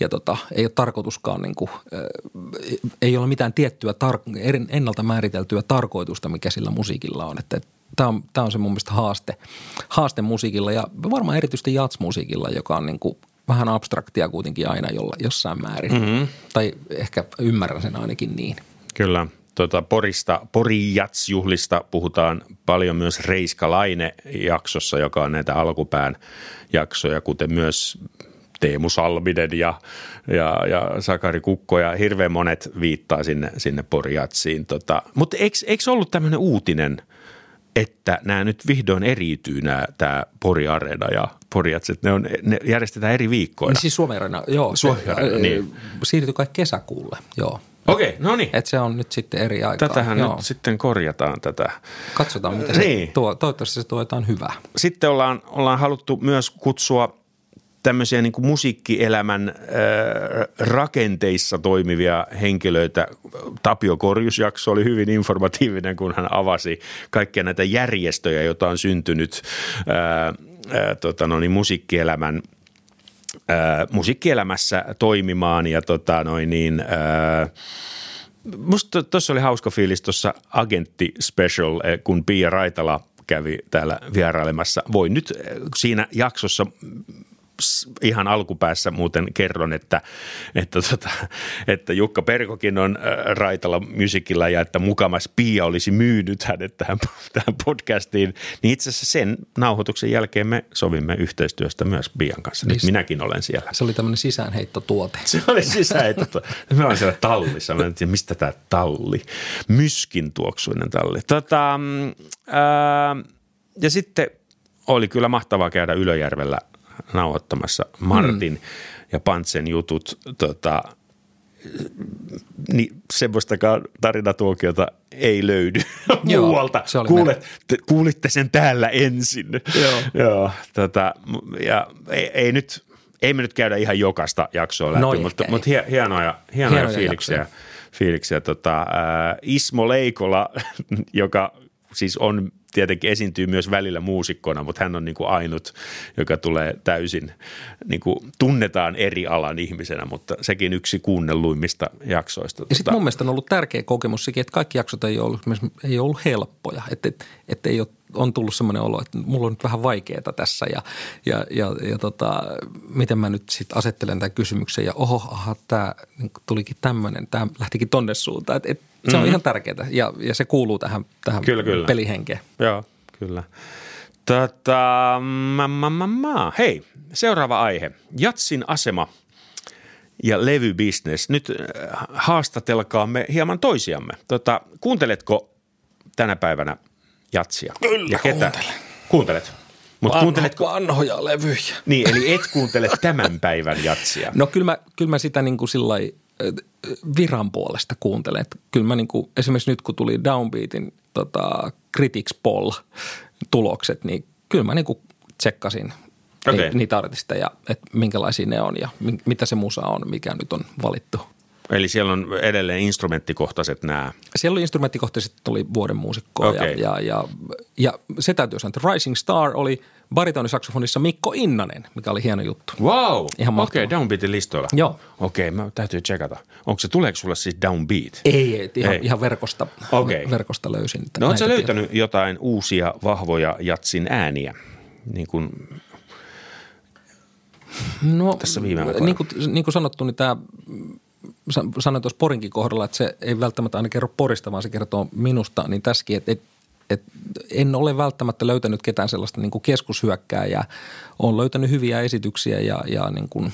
ja tota, ei ole tarkoituskaan niin kuin, ei ole mitään tiettyä tar- ennalta määriteltyä tarkoitusta, mikä sillä musiikilla on. Että, Tämä on, tämä on se mun mielestä haaste, haaste musiikilla ja varmaan erityisesti jatsmusiikilla, joka on niin kuin vähän abstraktia kuitenkin aina jolla, jossain määrin. Mm-hmm. Tai ehkä ymmärrän sen ainakin niin. Kyllä tuota, Porista, Porijats-juhlista puhutaan paljon myös Reiska Laine-jaksossa, joka on näitä alkupään jaksoja, kuten myös Teemu Salminen ja, ja, ja Sakari Kukko ja hirveän monet viittaa sinne, sinne Porijatsiin. Tota, mutta eikö, eikö ollut tämmöinen uutinen, että nämä nyt vihdoin eriytyy nämä, tämä Pori Arena ja Poriatsit, ne, on, ne järjestetään eri viikkoina. Niin siis Suomen Arena, joo. Suomen Arena, niin. Siirtyi kai kesäkuulle, joo. Okei, no niin. Että se on nyt sitten eri aikaa. Tätähän Joo. nyt sitten korjataan tätä. Katsotaan, mitä niin. se tuo. Toivottavasti se tuo jotain hyvää. Sitten ollaan, ollaan haluttu myös kutsua tämmöisiä niin kuin musiikkielämän äh, rakenteissa toimivia henkilöitä. Tapio Korjusjakso oli hyvin informatiivinen, kun hän avasi kaikkia näitä järjestöjä, joita on syntynyt äh, äh, tota no niin, musiikkielämän – ää, musiikkielämässä toimimaan ja tota noin niin, ää, musta tuossa oli hauska fiilis tuossa Agentti Special, kun Pia Raitala kävi täällä vierailemassa. Voin nyt siinä jaksossa ihan alkupäässä muuten kerron, että, että, tota, että Jukka Perkokin on äh, Raitala Musicilla ja että mukamas Pia olisi myynyt hänet tähän, tähän podcastiin. Niin itse asiassa sen nauhoituksen jälkeen me sovimme yhteistyöstä myös Pian kanssa. Nyt minäkin olen siellä. Se oli tämmöinen sisäänheittotuote. Se oli sisäänheittotuote. Me olen siellä tallissa. Mä en tiedä, mistä tämä talli. Myskin tuoksuinen talli. Tota, ää, ja sitten oli kyllä mahtavaa käydä Ylöjärvellä – nauhoittamassa Martin mm. ja Pantsen jutut. Tota, niin semmoistakaan tarinatuokiota ei löydy Joo, muualta. Se oli Kuulet, te, kuulitte sen täällä ensin. Joo. Joo tota, ja ei, ei nyt, ei me nyt käydä ihan jokasta jaksoa läpi, no mutta, mutta hie, hienoja, hienoja, hienoja fiiliksiä. fiiliksiä. Tota, äh, Ismo Leikola, joka siis on tietenkin esiintyy myös välillä muusikkona, mutta hän on niin kuin ainut, joka tulee täysin, niin kuin tunnetaan eri alan ihmisenä, mutta sekin yksi kuunnelluimmista jaksoista. Ja sitten mun mielestä on ollut tärkeä kokemus sekin, että kaikki jaksot ei ole ollut, ei ole ollut helppoja, että, että, ei ole on tullut semmoinen olo, että mulla on nyt vähän vaikeaa tässä ja, ja, ja, ja tota, miten mä nyt sitten asettelen tämän kysymyksen ja oho, aha, tämä niin tulikin tämmöinen, tämä lähtikin tonne suuntaan. Et, et, se mm-hmm. on mhm. ihan tärkeää ja, ja se kuuluu tähän, tähän kyllä, kyllä. pelihenkeen. Joo, kyllä. Tota, ma, ma, ma, ma. Hei, seuraava aihe. Jatsin asema ja levybisnes. Nyt äh, haastatelkaamme hieman toisiamme. Tota, kuunteletko tänä päivänä – jatsia. Kyllä, ja ketä? kuuntelen. Kuuntelet? Mutta kuunteletko? Vanhoja levyjä. Niin, eli et kuuntele tämän päivän jatsia. No kyllä mä, kyllä mä sitä niin kuin sillai, viran puolesta kuuntelen. Että kyllä mä niin kuin, esimerkiksi nyt kun tuli Downbeatin tota, Critics Poll tulokset, niin kyllä mä niin kuin tsekkasin okay. niitä artisteja, että minkälaisia ne on ja mitä se musa on, mikä nyt on valittu. Eli siellä on edelleen instrumenttikohtaiset nämä? Siellä oli instrumenttikohtaiset, oli vuoden muusikkoa okay. ja, ja, ja, ja, se täytyy sanoa, että Rising Star oli baritonisaksofonissa Mikko Innanen, mikä oli hieno juttu. Wow, Ihan okei, okay, Downbeatin listoilla. Joo. Okei, okay, mä täytyy tsekata. Onko se, tuleeko sulle siis Downbeat? Ei, ei ihan, ei. ihan verkosta, okay. verkosta löysin. No ootko löytänyt tietoja. jotain uusia vahvoja jatsin ääniä? Niin kuin No, tässä viime niin kuin, niin kuin sanottu, niin tämä sanoin tuossa Porinkin kohdalla, että se ei välttämättä aina kerro Porista, vaan se kertoo minusta, niin tässäkin, että, että, että en ole välttämättä löytänyt ketään sellaista niin kuin keskushyökkääjää. Olen löytänyt hyviä esityksiä ja, ja niin kuin,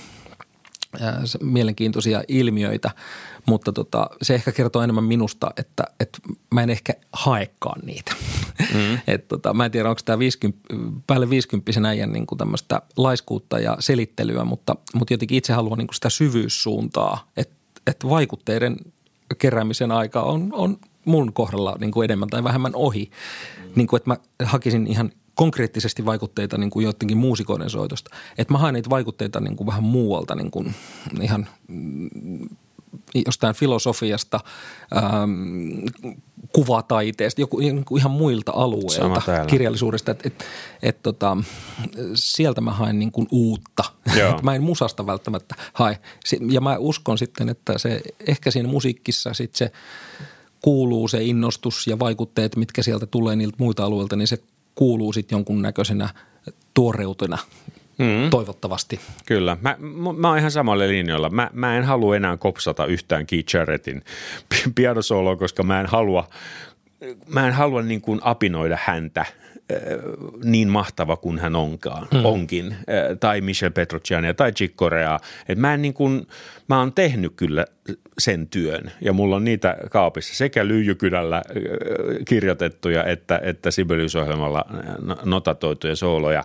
ää, mielenkiintoisia ilmiöitä, mutta tota, se ehkä kertoo enemmän minusta, että, että mä en ehkä haekaan niitä. Mm. Et tota, mä en tiedä, onko tämä 50, päälle 50 äijän niin tämmöistä laiskuutta ja selittelyä, mutta, mutta jotenkin itse haluan niin sitä syvyyssuuntaa, että, että vaikutteiden keräämisen aika on, on mun kohdalla niin kuin enemmän tai vähemmän ohi. Mm. Niin kuin, että mä hakisin ihan konkreettisesti vaikutteita niin kuin joidenkin muusikoiden soitosta. Että mä haen niitä vaikutteita niin kuin vähän muualta, niin kuin ihan mm, jostain filosofiasta, ähm, kuvataiteesta, joku, joku ihan muilta alueilta, kirjallisuudesta. Et, et, et, tota, sieltä mä haen niin kuin uutta. Mä en musasta välttämättä hae. Ja mä uskon sitten, että se ehkä siinä musiikissa sitten se kuuluu se innostus ja vaikutteet, mitkä sieltä tulee niiltä muilta alueilta, niin se kuuluu sitten jonkunnäköisenä tuoreutena mm. toivottavasti. Kyllä. Mä, mä oon ihan samalla linjoilla. Mä, mä en halua enää kopsata yhtään Keith Jarrettin pianosoloa, koska mä en halua, mä en halua niin kuin apinoida häntä – niin mahtava kuin hän onkaan, mm. onkin, tai Michel Petrociania tai Chick Corea. Et mä, en niin kuin, mä oon tehnyt kyllä sen työn ja mulla on niitä kaapissa sekä lyijykynällä kirjoitettuja että, että Sibelius-ohjelmalla notatoituja sooloja,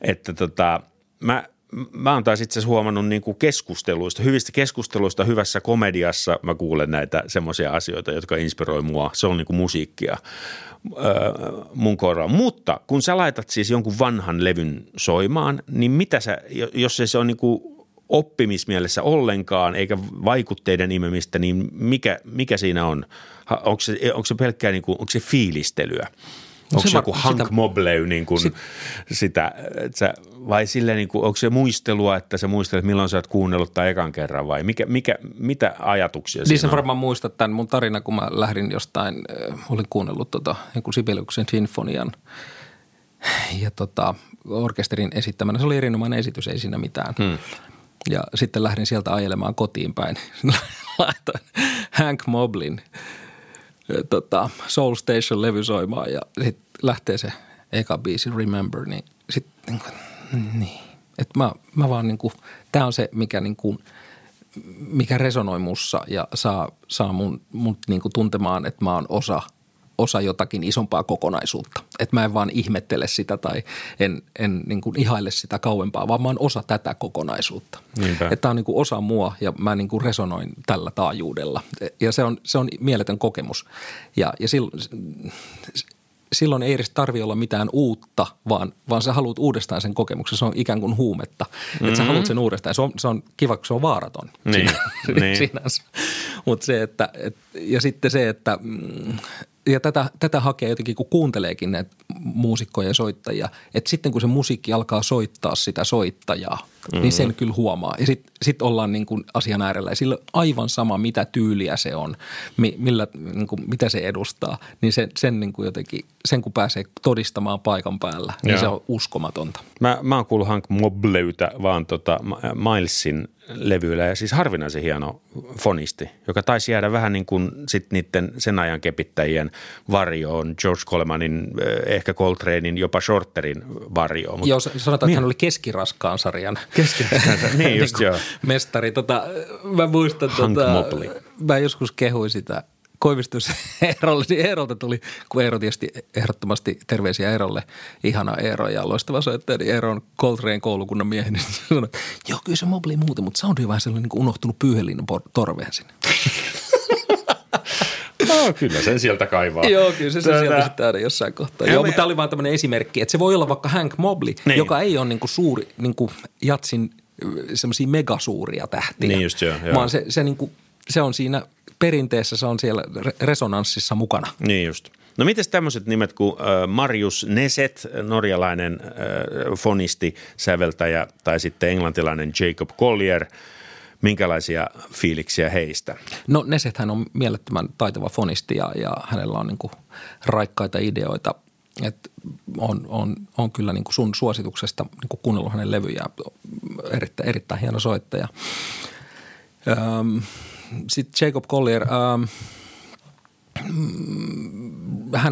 että tota, mä, mä oon taas itse asiassa huomannut niin kuin keskusteluista, hyvistä keskusteluista, hyvässä komediassa mä kuulen näitä semmoisia asioita, jotka inspiroi mua. Se on niin kuin musiikkia mun korvaan. Mutta kun sä laitat siis jonkun vanhan levyn soimaan, niin mitä sä, jos se on niin kuin oppimismielessä ollenkaan, eikä vaikutteiden imemistä, niin mikä, mikä siinä on? Onko se, onko se pelkkää, niin kuin, onko se fiilistelyä? No onko se, se joku Hank sitä, Mobley niin kuin sit, sitä, sä, vai silleen niin kuin, onko se muistelua, että sä muistelet milloin sä oot kuunnellut tai ekan kerran vai mikä, mikä, mitä ajatuksia niin siinä on? varmaan muistat tämän mun tarina, kun mä lähdin jostain, äh, olin kuunnellut tota, jonkun Sibeliuksen sinfonian ja tota, orkesterin esittämänä. Se oli erinomainen esitys, ei siinä mitään. Hmm. Ja sitten lähdin sieltä ajelemaan kotiin päin. Laitoin Hank Moblin – tota, Soul Station-levy soimaan ja sitten lähtee se eka biisi Remember, niin sitten niin, niin. Et mä, mä vaan niin kuin, tää on se, mikä niin kuin, mikä resonoi mussa ja saa, saa mun, mun niin kuin tuntemaan, että mä oon osa – osa jotakin isompaa kokonaisuutta. Että mä en vaan ihmettele sitä tai en, en niin kuin ihaile sitä kauempaa, vaan mä oon osa tätä kokonaisuutta. Että tämä on niin kuin osa mua ja mä niin kuin resonoin tällä taajuudella. Ja se on, se on mieletön kokemus. Ja, ja silloin, silloin ei edes tarvi olla mitään uutta, vaan, vaan sä haluat uudestaan sen kokemuksen. Se on ikään kuin huumetta. Mm-hmm. Että sä haluat sen uudestaan. Se on, se on kiva, kun se on vaaraton. Niin. niin. Sinänsä. Mut se, että, et, ja sitten se, että mm, ja tätä, tätä hakee jotenkin, kun kuunteleekin näitä muusikkoja ja soittajia, että sitten kun se musiikki alkaa soittaa sitä soittajaa, mm-hmm. niin sen kyllä huomaa. Ja sitten sit ollaan niin kuin asian äärellä ja sillä aivan sama, mitä tyyliä se on, millä, niin kuin, mitä se edustaa, niin sen, sen niin kuin jotenkin, sen kun pääsee todistamaan paikan päällä, niin Joo. se on uskomatonta. Mä, mä oon kuullut Hank Mobleytä vaan tota Milesin levyillä ja siis harvinaisen hieno fonisti, joka taisi jäädä vähän niin kuin sit niiden sen ajan kepittäjien varjoon, George Colemanin, eh, ehkä Coltranein, jopa Shorterin varjoon. Mutta, joo, sanotaan, että niin. hän oli keskiraskaan sarjan. Keskiraskaan niin just joo. Mestari. Tota, mä muistan, Hank tota, Mobley. mä joskus kehuin sitä Koivistus Eerolle, niin Eerolta tuli, kun Eero tietysti ehdottomasti terveisiä Eerolle, ihana Eero ja loistava soittaja, niin Eero on Coltrane koulukunnan miehen, niin sanoi, joo kyllä se mobili muuten, mutta soundi on vähän sellainen niin unohtunut pyyhelinnon torveen sinne. No, kyllä sen sieltä kaivaa. Joo, kyllä se Tätä... sieltä sitten aina jossain kohtaa. Joo, me... mutta tämä oli vain tämmöinen esimerkki, että se voi olla vaikka Hank Mobley, niin. joka ei ole niinku suuri niinku jatsin semmoisia megasuuria tähtiä. Niin just joo. joo. Vaan se, se, niinku, se on siinä perinteessä se on siellä resonanssissa mukana. Niin just. No miten tämmöiset nimet kuin Marius Neset, norjalainen fonisti, säveltäjä tai sitten englantilainen Jacob Collier, minkälaisia fiiliksiä heistä? No Nesethän on mielettömän taitava fonisti ja, ja hänellä on niin kuin raikkaita ideoita. Et on, on, on kyllä niin kuin sun suosituksesta niin kuin kuunnellut hänen levyjään, erittäin, erittäin hieno soittaja. Öm, sitten Jacob Collier, ähm,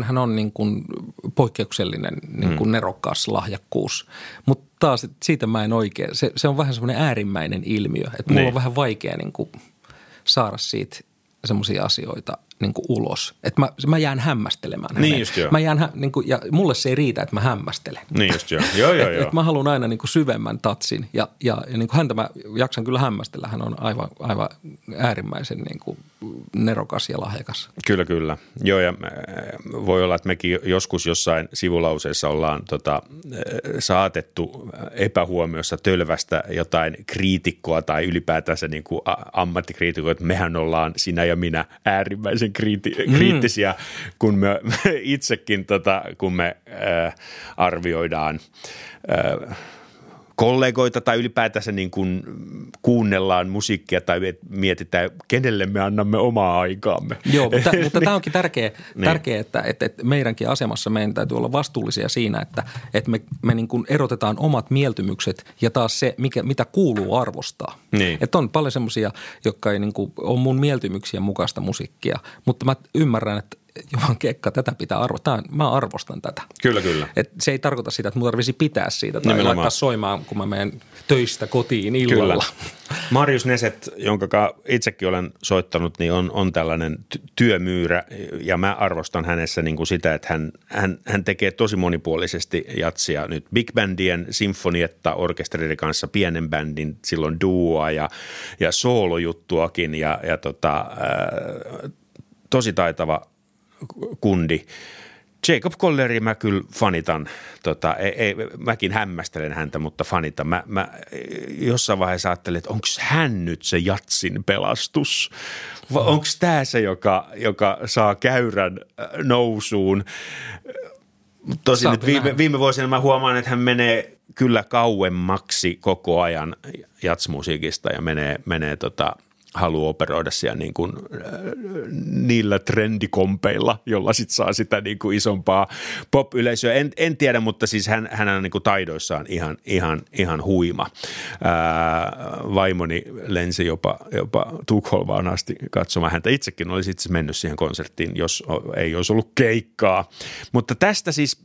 hän on niin kuin poikkeuksellinen niin kuin mm. nerokas lahjakkuus, mutta taas siitä mä en oikein, se, se on vähän semmoinen äärimmäinen ilmiö, että mulla niin. on vähän vaikea niin kuin saada siitä semmoisia asioita niin kuin ulos. Että mä, mä jään hämmästelemään Niin just joo. Mä jään, niin kuin, ja mulle se ei riitä, että mä hämmästelen. Niin just joo. Joo, joo, et, joo. Et mä haluan aina niin kuin syvemmän tatsin ja, ja, ja niin kuin häntä mä jaksan kyllä hämmästellä. Hän on aivan, aivan äärimmäisen niin kuin nerokas ja lahjakas. Kyllä, kyllä. Joo, ja äh, voi olla, että mekin joskus jossain sivulauseessa ollaan tota, äh, saatettu epähuomiossa tölvästä jotain kriitikkoa tai ylipäätänsä niin kuin ammattikriitikkoa, että mehän ollaan sinä ja minä äärimmäisen kriiti- mm. kriittisiä, kun me itsekin, tota, kun me äh, arvioidaan äh, kollegoita tai ylipäätänsä niin kuin kuunnellaan musiikkia tai mietitään, kenelle me annamme omaa aikaamme. Joo, mutta, mutta tämä onkin tärkeä, niin. tärkeä että, että, että meidänkin asemassa meidän täytyy olla vastuullisia siinä, että, että me, me niin kuin erotetaan omat mieltymykset ja taas se, mikä, mitä kuuluu arvostaa. Niin. Että on paljon semmoisia, jotka ei niin kuin ole mun mieltymyksien mukaista musiikkia, mutta mä ymmärrän, että Juhan Kekka, tätä pitää arvostaa. Mä arvostan tätä. Kyllä, kyllä. Et se ei tarkoita sitä, että mun tarvitsisi pitää siitä tai Nimenomaan. laittaa soimaan, kun mä menen töistä kotiin illalla. Kyllä. Marius Neset, jonka itsekin olen soittanut, niin on, on tällainen työmyyrä ja mä arvostan hänessä niin kuin sitä, että hän, hän, hän tekee tosi monipuolisesti jatsia nyt big bandien, sinfonietta, orkesterin kanssa, pienen bändin, silloin duoa ja, ja soolojuttuakin ja, ja tota, ää, tosi taitava kundi. Jacob Colleri mä kyllä fanitan, tota, ei, ei, mäkin hämmästelen häntä, mutta fanitan. Mä, mä jossain vaiheessa ajattelin, että onko hän nyt se jatsin pelastus? Onko tämä se, joka, joka saa käyrän äh, nousuun? Tosin nyt viime, viime vuosina mä huomaan, että hän menee kyllä kauemmaksi koko ajan jatsmusiikista ja menee, menee tota – haluaa operoida siellä niin kuin, äh, niillä trendikompeilla, jolla sit saa sitä niin kuin isompaa pop-yleisöä. En, en tiedä, mutta siis hän, hän on niin kuin taidoissaan ihan, ihan, ihan huima. Ää, äh, vaimoni lensi jopa, jopa Tukholmaan asti katsomaan häntä. Itsekin olisi itse mennyt siihen konserttiin, jos ei olisi ollut keikkaa. Mutta tästä siis,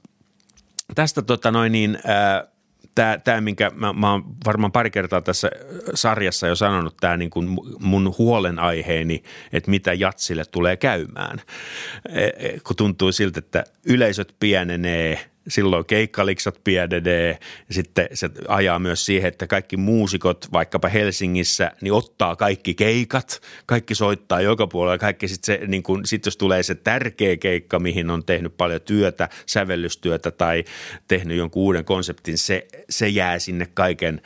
tästä tota noin niin, ää, äh, tämä, tämä minkä mä, mä oon varmaan pari kertaa tässä sarjassa jo sanonut, tämä niin kuin mun huolenaiheeni, että mitä jatsille tulee käymään. E, e, kun tuntuu siltä, että yleisöt pienenee – silloin keikkaliksat pienenee sitten se ajaa myös siihen, että kaikki muusikot vaikkapa Helsingissä niin ottaa kaikki keikat, kaikki soittaa joka puolella, kaikki sitten se, niin kun, sit jos tulee se tärkeä keikka, mihin on tehnyt paljon työtä, sävellystyötä tai tehnyt jonkun uuden konseptin, se, se jää sinne kaiken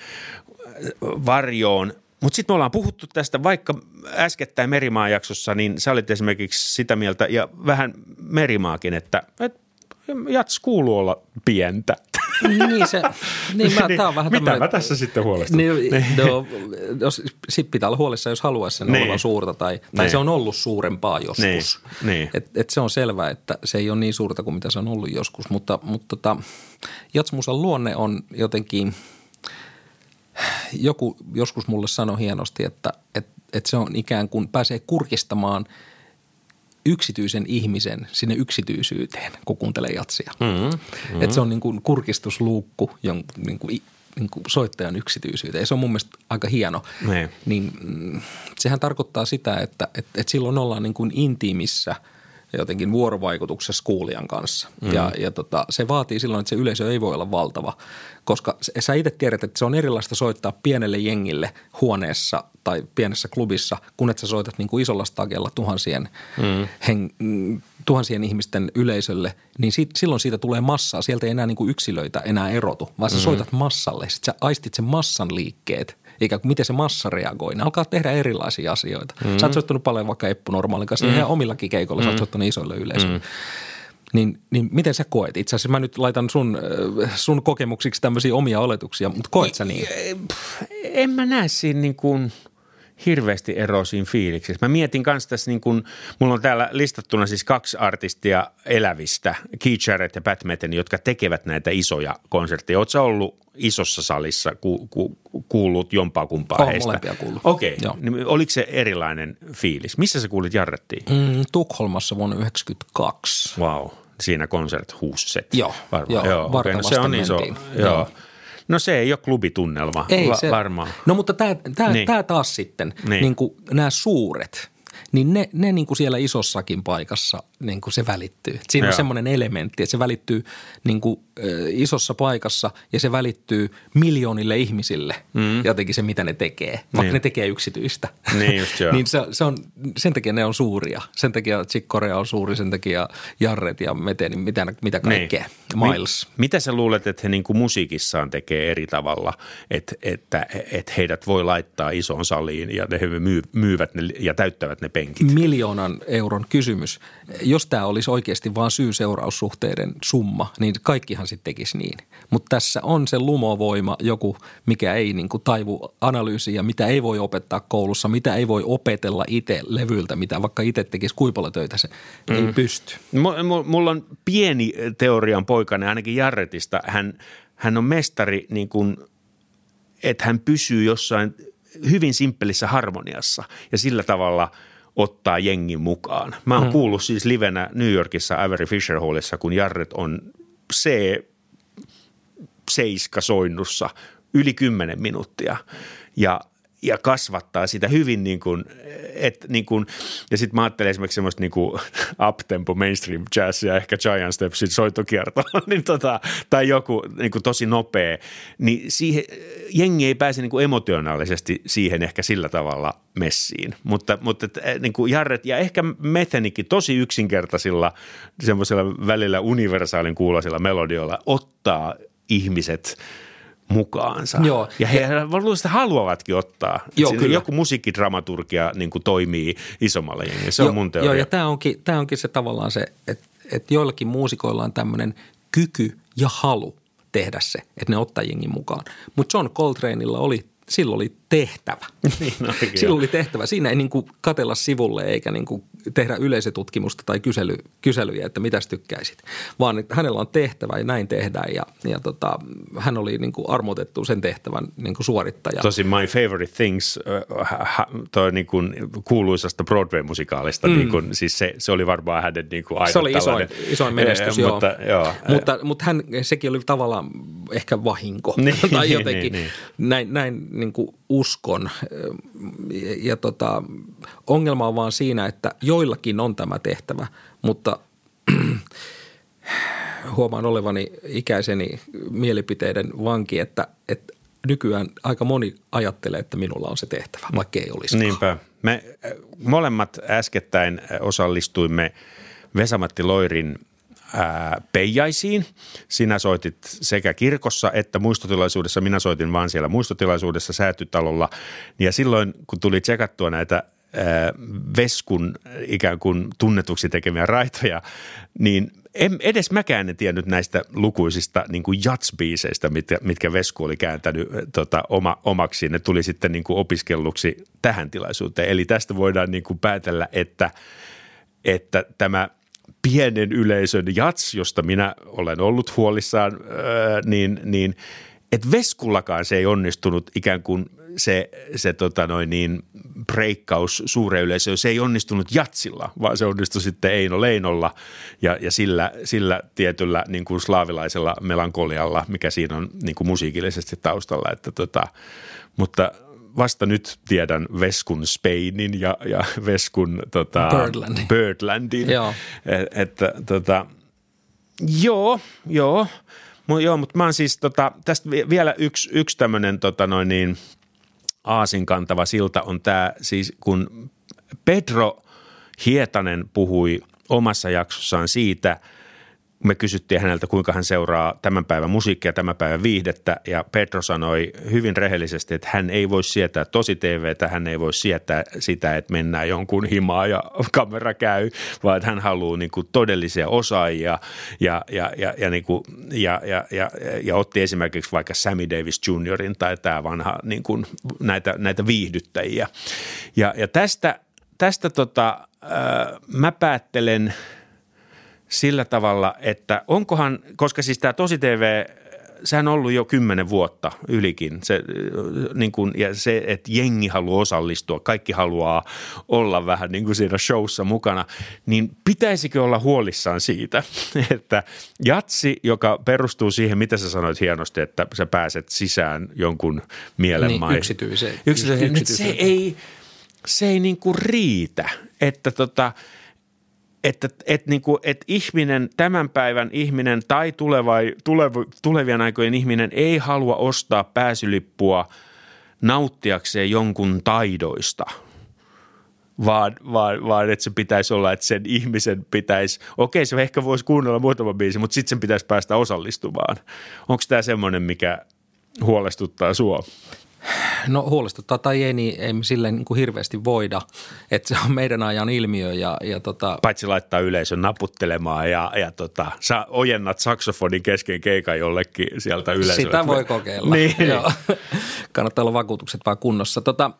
varjoon. Mutta sitten me ollaan puhuttu tästä, vaikka äskettäin Merimaa jaksossa, niin sä olit esimerkiksi sitä mieltä, ja vähän Merimaakin, että, että jats kuuluu olla pientä. Niin se, niin mä, tää on vähän Mitä mä tässä sitten huolestun? Niin, niin. No, jos, sit pitää olla huolissa, jos haluaisi sen niin. olla suurta tai, tai niin. se on ollut suurempaa joskus. Niin. Niin. Et, et se on selvää, että se ei ole niin suurta kuin mitä se on ollut joskus, mutta, mutta tota, jatsmusan luonne on jotenkin, joku joskus mulle sanoi hienosti, että, että, että se on ikään kuin pääsee kurkistamaan – yksityisen ihmisen sinne yksityisyyteen, kun kuuntelee jatsia. Mm-hmm. Mm-hmm. Että se on niin kuin kurkistusluukku jon, niin kuin, niin kuin soittajan yksityisyyteen. Se on mun mielestä aika hieno. Ne. Niin mm, sehän tarkoittaa sitä, että, että, että silloin ollaan niin kuin intiimissä – jotenkin vuorovaikutuksessa kuulijan kanssa. Mm. Ja, ja tota, se vaatii silloin, että se yleisö ei voi olla valtava, koska sä itse tiedät, että se on erilaista soittaa pienelle jengille huoneessa tai pienessä klubissa, kun että sä soitat niin kuin isolla stagella tuhansien, mm. hen, tuhansien ihmisten yleisölle, niin sit, silloin siitä tulee massaa. Sieltä ei enää niin kuin yksilöitä enää erotu, vaan sä mm. soitat massalle. Sitten sä aistit sen massan liikkeet eikä miten se massa reagoi. Ne alkaa tehdä erilaisia asioita. Mm. Sä oot soittanut paljon vaikka Eppu Normaalin kanssa, mm. ihan omillakin keikoilla mm. sä oot mm. soittanut isoille yleisöille. Mm. Niin, niin miten sä koet? Itse asiassa mä nyt laitan sun, äh, sun kokemuksiksi tämmöisiä omia oletuksia, mutta koet sä niin? En mä näe siinä niin kuin – hirveästi eroa siinä fiiliksessä. Mä mietin kanssa tässä, niin kun, mulla on täällä listattuna siis kaksi artistia elävistä, Keith Jarrett ja Pat Metheny, jotka tekevät näitä isoja konsertteja. Oletko ollut isossa salissa, ku, ku, kuullut jompaa kumpaa Olen heistä? molempia kuullut. Okei, okay. niin, oliko se erilainen fiilis? Missä sä kuulit Jarrettiin? Mm, Tukholmassa vuonna 1992. Wow, siinä konserthuusset. Joo, varmaan. joo, joo okay. no se on iso. Joo. joo. No se ei ole klubitunnelma ei, va- se, varmaan. No mutta tämä niin. taas sitten, niin. Niin kuin nämä suuret, niin ne, ne niin kuin siellä isossakin paikassa niin kuin se välittyy. Siinä Joo. on semmoinen elementti, että se välittyy niin kuin, äh, isossa paikassa ja se välittyy miljoonille ihmisille mm. jotenkin se, mitä ne tekee, vaikka niin. ne tekee yksityistä. Niin just joo. niin se, se on, sen takia ne on suuria. Sen takia Chick Corea on suuri, sen takia Jarret ja Mete, niin mitä, mitä kaikkea. Niin. Miles. Mi- mitä sä luulet, että he niin kuin musiikissaan tekee eri tavalla, että, että, että heidät voi laittaa isoon saliin ja he myy, myyvät ne ja täyttävät ne penkit? Miljoonan euron kysymys. Jos tämä olisi oikeasti vain syy-seuraussuhteiden summa, niin kaikkihan sitten tekisi niin. Mutta tässä on se lumovoima, joku, mikä ei niin kuin taivu analyysiin ja mitä ei voi opettaa koulussa, mitä ei voi opetella itse levyltä, mitä vaikka itse tekisi kuipalotöitä, se mm. ei pysty. M- mulla on pieni teorian poikane, ainakin Jarretista. Hän, hän on mestari niin kuin, että hän pysyy jossain hyvin simppelissä harmoniassa ja sillä tavalla – ottaa jengin mukaan. Mä oon mm. kuullut siis livenä New Yorkissa Avery Fisher Hallissa, kun Jarret on C seiska soinnussa yli kymmenen minuuttia. Ja ja kasvattaa sitä hyvin niin kuin, et, niin kuin, ja sitten mä ajattelen esimerkiksi semmoista niin kuin uptempo mainstream jazzia, ehkä Giant Stepsin soittokierto, niin tota, tai joku niin kuin tosi nopea, niin siihen, jengi ei pääse niin kuin emotionaalisesti siihen ehkä sillä tavalla messiin, mutta, mutta niin kuin Jarret ja ehkä Methenikin tosi yksinkertaisilla semmoisella välillä universaalin kuuloisilla melodioilla ottaa ihmiset – mukaansa. Joo. Ja he luulen, haluavatkin ottaa. Joo, kyllä. Joku musiikkidramaturgia niin kuin toimii isommalla jengillä. Se joo, on mun teoria. Joo, ja tämä onkin, tämä onkin se tavallaan se, että, että joillakin muusikoilla on tämmöinen kyky ja halu tehdä se, että ne ottaa jengin mukaan. Mutta John Coltraneilla oli silloin oli tehtävä. niin, no, silloin oli tehtävä. Siinä ei niin kuin katella sivulle eikä niin kuin tehdä yleisötutkimusta tai kysely, kyselyjä, että mitäs tykkäisit, vaan että hänellä on tehtävä ja näin tehdään ja, ja tota, hän oli niin kuin armotettu sen tehtävän niin kuin suorittaja. Tosi My Favorite Things, äh, toi niin kuin kuuluisasta Broadway-musikaalista, mm. niin kuin, siis se, se oli varmaan hänen niin kuin Se oli isoin, isoin menestys, joo. Mutta, joo. mutta, mutta hän, sekin oli tavallaan ehkä vahinko niin, tai niin, jotenkin niin, niin. näin, näin niin kuin uskon. Ja, ja tota, ongelma on vaan siinä, että joillakin on tämä tehtävä, mutta huomaan olevani ikäiseni mielipiteiden vanki, että, että nykyään aika moni ajattelee, että minulla on se tehtävä, vaikka ei olisi. Niinpä. Me molemmat äskettäin osallistuimme Vesamatti Loirin – ää, peijaisiin. Sinä soitit sekä kirkossa että muistotilaisuudessa. Minä soitin vaan siellä muistotilaisuudessa säätytalolla. Ja silloin, kun tuli tsekattua näitä ää, Veskun ikään kuin tunnetuksi tekemiä raitoja, niin en, edes mäkään en tiennyt näistä lukuisista niin kuin jatsbiiseistä, mitkä, mitkä Vesku oli kääntänyt tota, oma, omaksi. Ne tuli sitten niin kuin opiskelluksi tähän tilaisuuteen. Eli tästä voidaan niin kuin päätellä, että, että tämä – pienen yleisön jats, josta minä olen ollut huolissaan, niin, niin että Veskullakaan se ei onnistunut ikään kuin se, se tota noin niin, breikkaus suureen yleisöön, se ei onnistunut jatsilla, vaan se onnistui sitten Eino Leinolla ja, ja sillä, sillä tietyllä niin kuin slaavilaisella melankolialla, mikä siinä on niin kuin musiikillisesti taustalla. Että tota, mutta vasta nyt tiedän Veskun Spainin ja, ja Veskun tota, Birdlandin. Birdlandin. Joo. Et, että tota, joo, joo. M- joo, mutta mä oon siis tota, tästä vielä yksi, yksi tämmöinen tota noin niin, aasin kantava silta on tämä siis kun Pedro Hietanen puhui omassa jaksossaan siitä – me kysyttiin häneltä, kuinka hän seuraa tämän päivän musiikkia, tämän päivän viihdettä ja Pedro sanoi hyvin rehellisesti, että hän ei voi sietää tosi TVtä, hän ei voi sietää sitä, että mennään jonkun himaa ja kamera käy, vaan että hän haluaa niin kuin todellisia osaajia ja, ja, ja, ja, niin kuin, ja, ja, ja, ja otti esimerkiksi vaikka Sammy Davis Juniorin tai tämä vanha niin kuin näitä, näitä viihdyttäjiä. Ja, ja tästä, tästä tota, äh, mä päättelen – sillä tavalla, että onkohan, koska siis tämä Tosi TV, sehän on ollut jo kymmenen vuotta ylikin. Se, niin kuin, ja se, että jengi haluaa osallistua, kaikki haluaa olla vähän niin kuin siinä showssa mukana, niin pitäisikö olla huolissaan siitä, että jatsi, joka perustuu siihen, mitä sä sanoit hienosti, että sä pääset sisään jonkun mielenmaihin. Niin, yksityiseen. Yksityiseen. yksityiseen. Se ei – se ei niin kuin riitä, että tota, että, että, niin kuin, että ihminen, tämän päivän ihminen tai tuleva, tulev, tulevien aikojen ihminen ei halua ostaa pääsylippua nauttiakseen jonkun taidoista – vaan, vaan, vaan että se pitäisi olla, että sen ihmisen pitäisi, okei se ehkä voisi kuunnella muutama biisi, mutta sitten sen pitäisi päästä osallistumaan. Onko tämä semmoinen, mikä huolestuttaa sua? No huolestuttaa tai ei, niin ei me silleen niin kuin hirveästi voida. Että se on meidän ajan ilmiö ja, ja tota... Paitsi laittaa yleisön naputtelemaan ja, ja tota, sä ojennat saksofonin kesken keikan jollekin sieltä yleisöltä. Sitä voi kokeilla. niin. Joo. Kannattaa olla vakuutukset vaan kunnossa. Tota,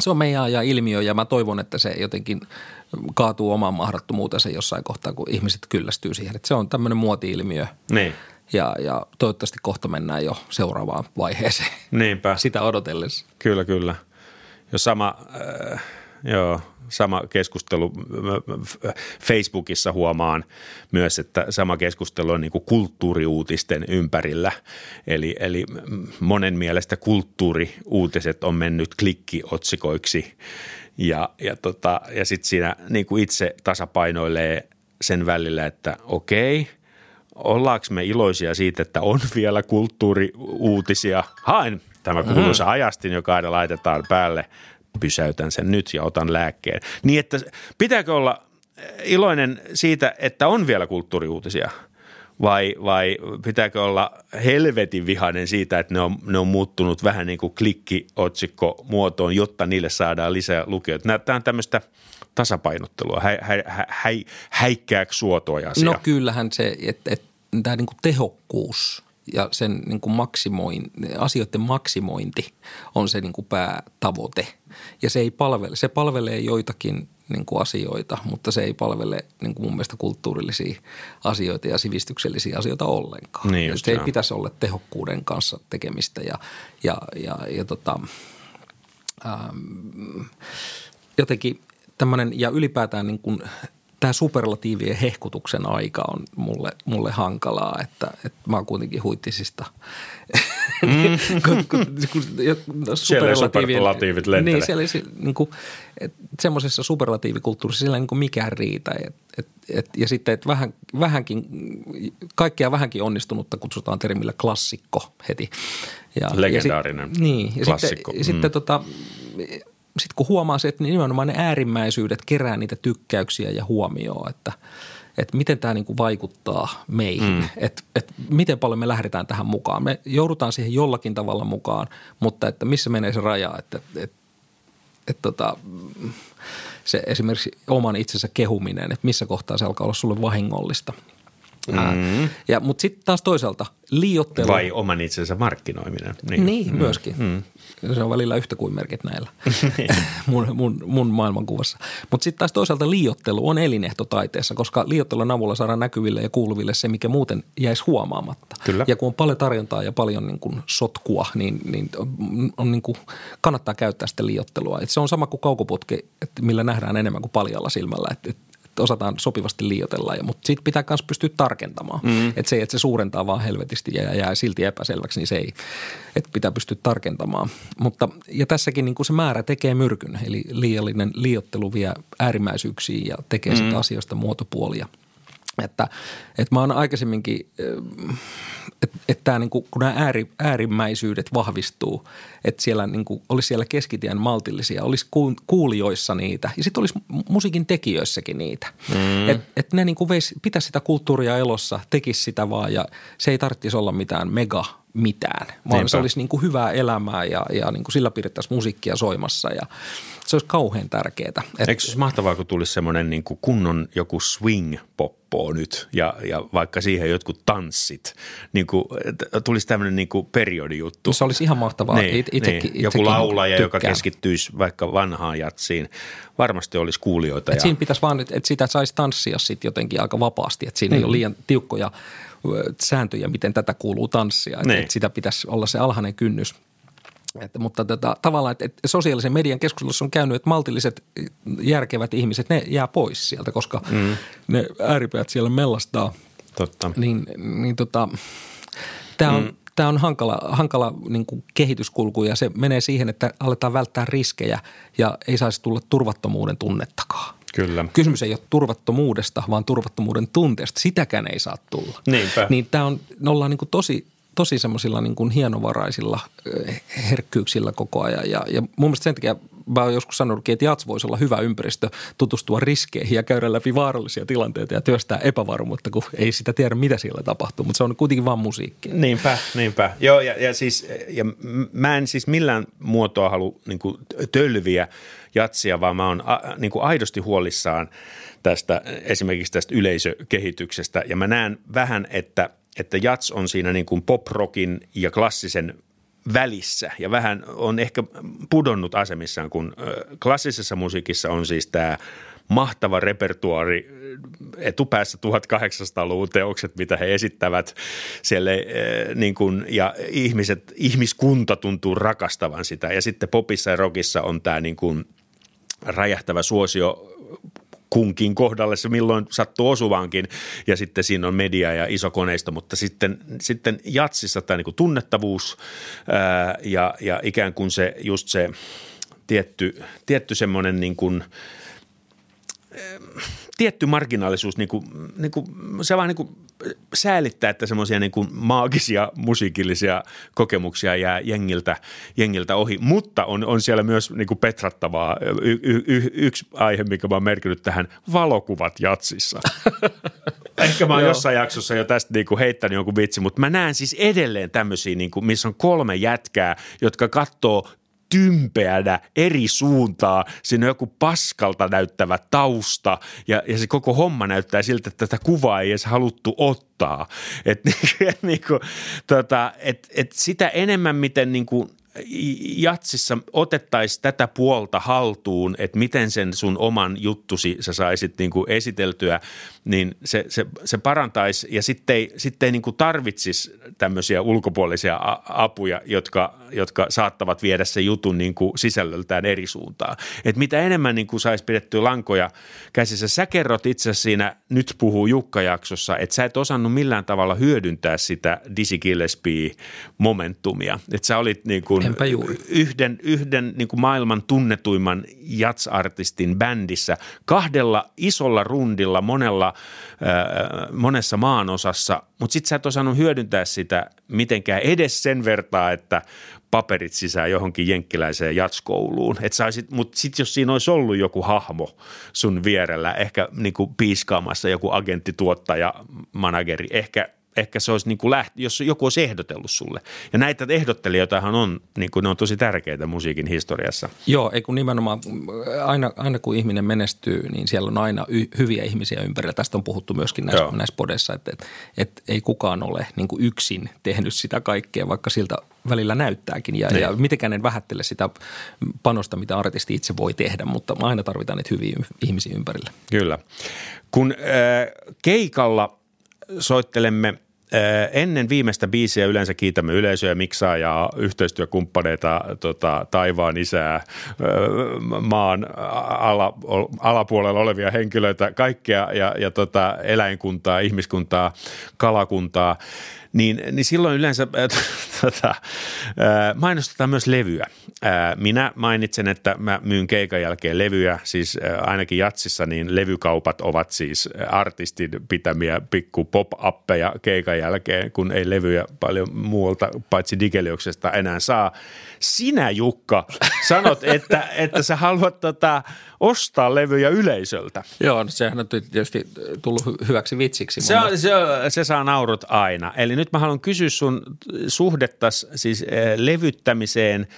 se on meidän ajan ilmiö ja mä toivon, että se jotenkin kaatuu omaan mahdottomuutensa jossain kohtaa, kun ihmiset kyllästyy siihen. Että se on tämmöinen muoti-ilmiö. Niin. Ja, ja toivottavasti kohta mennään jo seuraavaan vaiheeseen. Niinpä. Sitä odotellessa. Kyllä, kyllä. Jo sama, äh, joo, sama keskustelu Facebookissa huomaan myös, että sama keskustelu on niin kuin kulttuuriuutisten ympärillä. Eli, eli monen mielestä kulttuuriuutiset on mennyt klikkiotsikoiksi ja, ja, tota, ja sitten siinä niin kuin itse tasapainoilee sen välillä, että okei – ollaanko me iloisia siitä, että on vielä kulttuuriuutisia. Haen tämä kuuluisa mm. ajastin, joka aina laitetaan päälle. Pysäytän sen nyt ja otan lääkkeen. Niin, että pitääkö olla iloinen siitä, että on vielä kulttuuriuutisia – vai, vai pitääkö olla helvetin vihainen siitä, että ne on, ne on muuttunut vähän niin kuin klikkiotsikko muotoon, jotta niille saadaan lisää lukijoita. Tämä on tämmöistä tasapainottelua, hä, hä, hä, hä, häikkääkö suotoja asia? No kyllähän se, että, että tämä niin kuin tehokkuus ja sen niin kuin maksimoin, asioiden maksimointi on se niin kuin päätavoite. Ja se, ei palvele, se palvelee joitakin niin kuin asioita, mutta se ei palvele niin kuin mun mielestä kulttuurillisia asioita ja sivistyksellisiä asioita ollenkaan. Niin se ei pitäisi olla tehokkuuden kanssa tekemistä ja, ja, ja, ja tota, ähm, jotenkin tämmöinen ja ylipäätään niin kuin tämä superlatiivien hehkutuksen aika on mulle, mulle hankalaa, että, että mä oon kuitenkin huittisista. Mm. siellä superlatiivit lentelee. Niin, siellä niin kuin, semmoisessa superlatiivikulttuurissa siellä ei niin kuin mikään riitä. Et, et, et, ja sitten, että vähän, vähänkin, kaikkea vähänkin onnistunutta kutsutaan termillä klassikko heti. Ja, Legendaarinen ja sit, niin, ja klassikko. Sitten, mm. sitten tota, sitten kun huomaa se, että nimenomaan ne äärimmäisyydet kerää niitä tykkäyksiä ja huomioon, että, että miten tämä niin vaikuttaa meihin, mm. että, että miten paljon me lähdetään tähän mukaan. Me joudutaan siihen jollakin tavalla mukaan, mutta että missä menee se raja, että, että, että, että tota, se esimerkiksi oman itsensä kehuminen, että missä kohtaa se alkaa olla sulle vahingollista – Mm. Ja, mutta sitten taas toisaalta liiottelu. Vai oman itsensä markkinoiminen. Niin, niin mm. myöskin. Mm. Se on välillä yhtä kuin merkit näillä niin. mun, mun, mun maailmankuvassa. Mutta sitten taas toisaalta liiottelu on elinehto taiteessa, koska liiottelun avulla saadaan näkyville ja kuuluville se, mikä muuten jäisi huomaamatta. Kyllä. Ja kun on paljon tarjontaa ja paljon niin kuin sotkua, niin, niin, on, on niin kuin, kannattaa käyttää sitä liiottelua. Et se on sama kuin kaukoputki, että millä nähdään enemmän kuin paljalla silmällä. Et, et osataan sopivasti liioitella, mutta siitä pitää myös pystyä tarkentamaan. Mm. Että se, että se suurentaa vaan helvetisti ja jää silti epäselväksi, niin se ei, että pitää pystyä tarkentamaan. Mutta, ja tässäkin niin kuin se määrä tekee myrkyn, eli liiallinen liiottelu vie äärimmäisyyksiin ja tekee mm. sitä asioista muotopuolia – että, että mä oon aikaisemminkin, että, että tämä niin kuin, kun nämä ääri, äärimmäisyydet vahvistuu, että siellä niin kuin, olisi siellä keskitien maltillisia, olisi kuulijoissa niitä ja sitten olisi musiikin tekijöissäkin niitä. Mm. Että et ne niin kuin veisi, pitäisi sitä kulttuuria elossa, tekisi sitä vaan ja se ei tarvitsisi olla mitään mega mitään, vaan Niinpä. se olisi niin kuin hyvää elämää ja, ja niin kuin sillä pidettäisiin musiikkia soimassa ja se olisi kauhean tärkeää. Et, Eikö se olisi mahtavaa, kun tulisi semmoinen niin kuin kunnon joku swing-poppo nyt ja, ja vaikka siihen jotkut tanssit, niin kuin, tulisi tämmöinen niin kuin periodijuttu. Se olisi ihan mahtavaa. Niin, It, itekin, niin. Joku laulaja, tykkään. joka keskittyisi vaikka vanhaan jatsiin. Varmasti olisi kuulijoita. Et ja... Siinä pitäisi vaan, että sitä saisi tanssia sitten jotenkin aika vapaasti, että siinä mm. ei ole liian tiukkoja – sääntöjä, miten tätä kuuluu tanssia. Että, että sitä pitäisi olla se alhainen kynnys. Että, mutta tota, tavallaan, että, että sosiaalisen median keskustelussa on käynyt, että maltilliset, järkevät ihmiset, ne jää pois sieltä, koska mm. ne ääripäät siellä mellastaa. Totta. Niin, niin tota, tämä on, mm tämä on hankala, hankala niin kuin kehityskulku ja se menee siihen, että aletaan välttää riskejä ja ei saisi tulla turvattomuuden tunnettakaan. Kyllä. Kysymys ei ole turvattomuudesta, vaan turvattomuuden tunteesta. Sitäkään ei saa tulla. Niinpä. Niin tämä on, me ollaan niin kuin tosi, tosi semmoisilla niin kuin hienovaraisilla herkkyyksillä koko ajan. Ja, ja mun mielestä sen takia mä oon joskus sanonutkin, että jats voisi olla hyvä ympäristö tutustua riskeihin ja käydä läpi vaarallisia tilanteita ja työstää epävarmuutta, kun ei sitä tiedä, mitä siellä tapahtuu, mutta se on kuitenkin vaan musiikki. Niinpä, niinpä. Joo, ja, ja siis, ja mä en siis millään muotoa halua niin kuin tölviä jatsia, vaan mä oon niin kuin aidosti huolissaan tästä esimerkiksi tästä yleisökehityksestä. Ja mä näen vähän, että, että jats on siinä niin kuin pop-rockin ja klassisen välissä. Ja vähän on ehkä pudonnut asemissaan, kun klassisessa musiikissa on siis tämä mahtava repertuari etupäässä 1800-luvun teokset, mitä he esittävät siellä niin kuin, ja ihmiset, ihmiskunta tuntuu rakastavan sitä. Ja sitten popissa ja rockissa on tämä niin kuin räjähtävä suosio kunkin kohdalle se milloin sattuu osuvaankin. Ja sitten siinä on media ja iso koneisto, mutta sitten, sitten jatsissa tämä niin tunnettavuus ää, ja, ja ikään kuin se just se tietty, tietty semmoinen niin kuin – tietty marginaalisuus, niin kuin, niin kuin, se vaan niin kuin säälittää, että semmoisia niin kuin maagisia musiikillisia kokemuksia jää jengiltä, jengiltä ohi. Mutta on, on siellä myös niin kuin petrattavaa. Y, y, y, yksi aihe, mikä mä oon merkinnyt tähän, valokuvat jatsissa. Ehkä mä oon jossain jaksossa jo tästä niin kuin heittänyt jonkun vitsi, mutta mä näen siis edelleen tämmöisiä, niin kuin, missä on kolme jätkää, jotka katsoo tympeänä eri suuntaa. Siinä on joku paskalta näyttävä tausta ja, ja se koko homma näyttää siltä, että tätä kuvaa ei edes haluttu ottaa. Et, niin kuin, tota, et, et sitä enemmän, miten niin jatsissa otettaisiin tätä puolta haltuun, että miten sen sun oman juttusi sä saisit niin kuin esiteltyä, niin se, se, se parantaisi ja sitten ei, sitten ei niin kuin tarvitsisi tämmöisiä ulkopuolisia apuja, jotka, jotka saattavat viedä se jutun niin kuin sisällöltään eri suuntaan. Et mitä enemmän niin kuin saisi pidettyä lankoja käsissä. Sä kerrot itse siinä Nyt puhuu Jukka-jaksossa, että sä et osannut millään tavalla hyödyntää sitä Dizzy Gillespie-momentumia. Että sä olit niin kuin yhden, yhden niin kuin maailman tunnetuimman jatsartistin bändissä kahdella isolla rundilla monella, äh, monessa maanosassa, mutta sitten sä et osannut hyödyntää sitä mitenkään edes sen vertaa, että paperit sisään johonkin jenkkiläiseen jatskouluun. Mutta sitten jos siinä olisi ollut joku hahmo sun vierellä, ehkä niinku piiskaamassa joku agentti, tuottaja, manageri, ehkä ehkä se olisi niin kuin läht, jos joku olisi ehdotellut sulle. Ja näitä ehdottelijoitahan on, niin kuin ne on tosi tärkeitä musiikin historiassa. Joo, ei kun nimenomaan aina, aina kun ihminen menestyy, niin siellä on aina y- hyviä ihmisiä ympärillä. Tästä on puhuttu myöskin näissä, näissä podessa, että, että, että ei kukaan ole niin kuin yksin tehnyt sitä kaikkea, vaikka siltä välillä näyttääkin. Ja, ja niin. mitenkään en vähättele sitä panosta, mitä artisti itse voi tehdä, mutta aina tarvitaan niitä hyviä ihmisiä ympärillä. Kyllä. Kun äh, keikalla soittelemme – Ennen viimeistä biisiä yleensä kiitämme yleisöä, miksaa ja yhteistyökumppaneita, tota, taivaan isää, maan ala, alapuolella olevia henkilöitä, kaikkea ja, ja tota, eläinkuntaa, ihmiskuntaa, kalakuntaa niin, niin silloin yleensä äh, tota, äh, mainostetaan myös levyä. Äh, minä mainitsen, että mä myyn keikan jälkeen levyjä, siis äh, ainakin jatsissa, niin levykaupat ovat siis artistin pitämiä pikku pop-appeja keikan jälkeen, kun ei levyjä paljon muualta paitsi Digelioksesta enää saa. Sinä Jukka sanot, että, että sä haluat tota, ostaa levyjä yleisöltä. Joo, no sehän on tietysti tullut hyväksi vitsiksi. Se, on, se, se saa naurut aina. Eli nyt mä haluan kysyä sun suhdettas siis äh, levyttämiseen –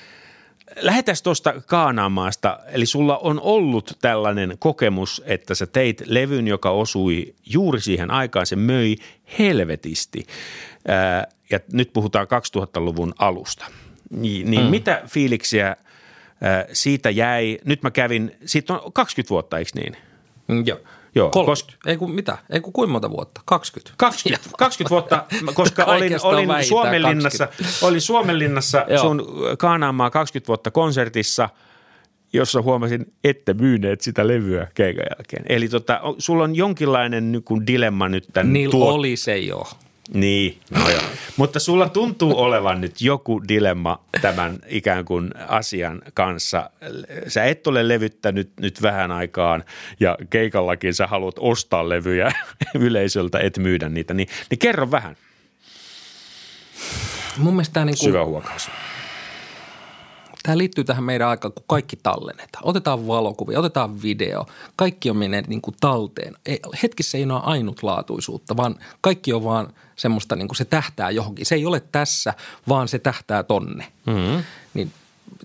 Lähetään tuosta Kaanaamaasta, eli sulla on ollut tällainen kokemus, että sä teit levyn, joka osui juuri siihen aikaan, se möi helvetisti. Ää, ja nyt puhutaan 2000-luvun alusta. Niin, niin mm. mitä fiiliksiä siitä jäi? Nyt mä kävin, siitä on 20 vuotta, eikö niin? Mm, joo. Joo, 30. Kos- ei kun mitä? Ei kun kuinka monta vuotta? 20. 20, 20 vuotta, koska olin, olin Suomenlinnassa, olin Suomenlinnassa sun Kaanaamaa 20 vuotta konsertissa, jossa huomasin, että myyneet sitä levyä keikan jälkeen. Eli tota, sulla on jonkinlainen niin dilemma nyt tämän Niillä tuot- oli se jo Niin, no joo. Mutta sulla tuntuu olevan nyt joku dilemma tämän ikään kuin asian kanssa. Sä et ole levyttänyt nyt vähän aikaan ja keikallakin sä haluat ostaa levyjä yleisöltä, et myydä niitä. Niin, niin kerro vähän. Mun mielestä tämä niin kuin, Syvä huokaus. Tämä liittyy tähän meidän aikaan, kun kaikki tallennetaan. Otetaan valokuvia, otetaan video. Kaikki on menneet niin kuin talteen. Ei, hetkissä ei ole ainutlaatuisuutta, vaan kaikki on vaan semmoista, niin kuin se tähtää johonkin. Se ei ole tässä, vaan se tähtää tonne. Mm-hmm. Niin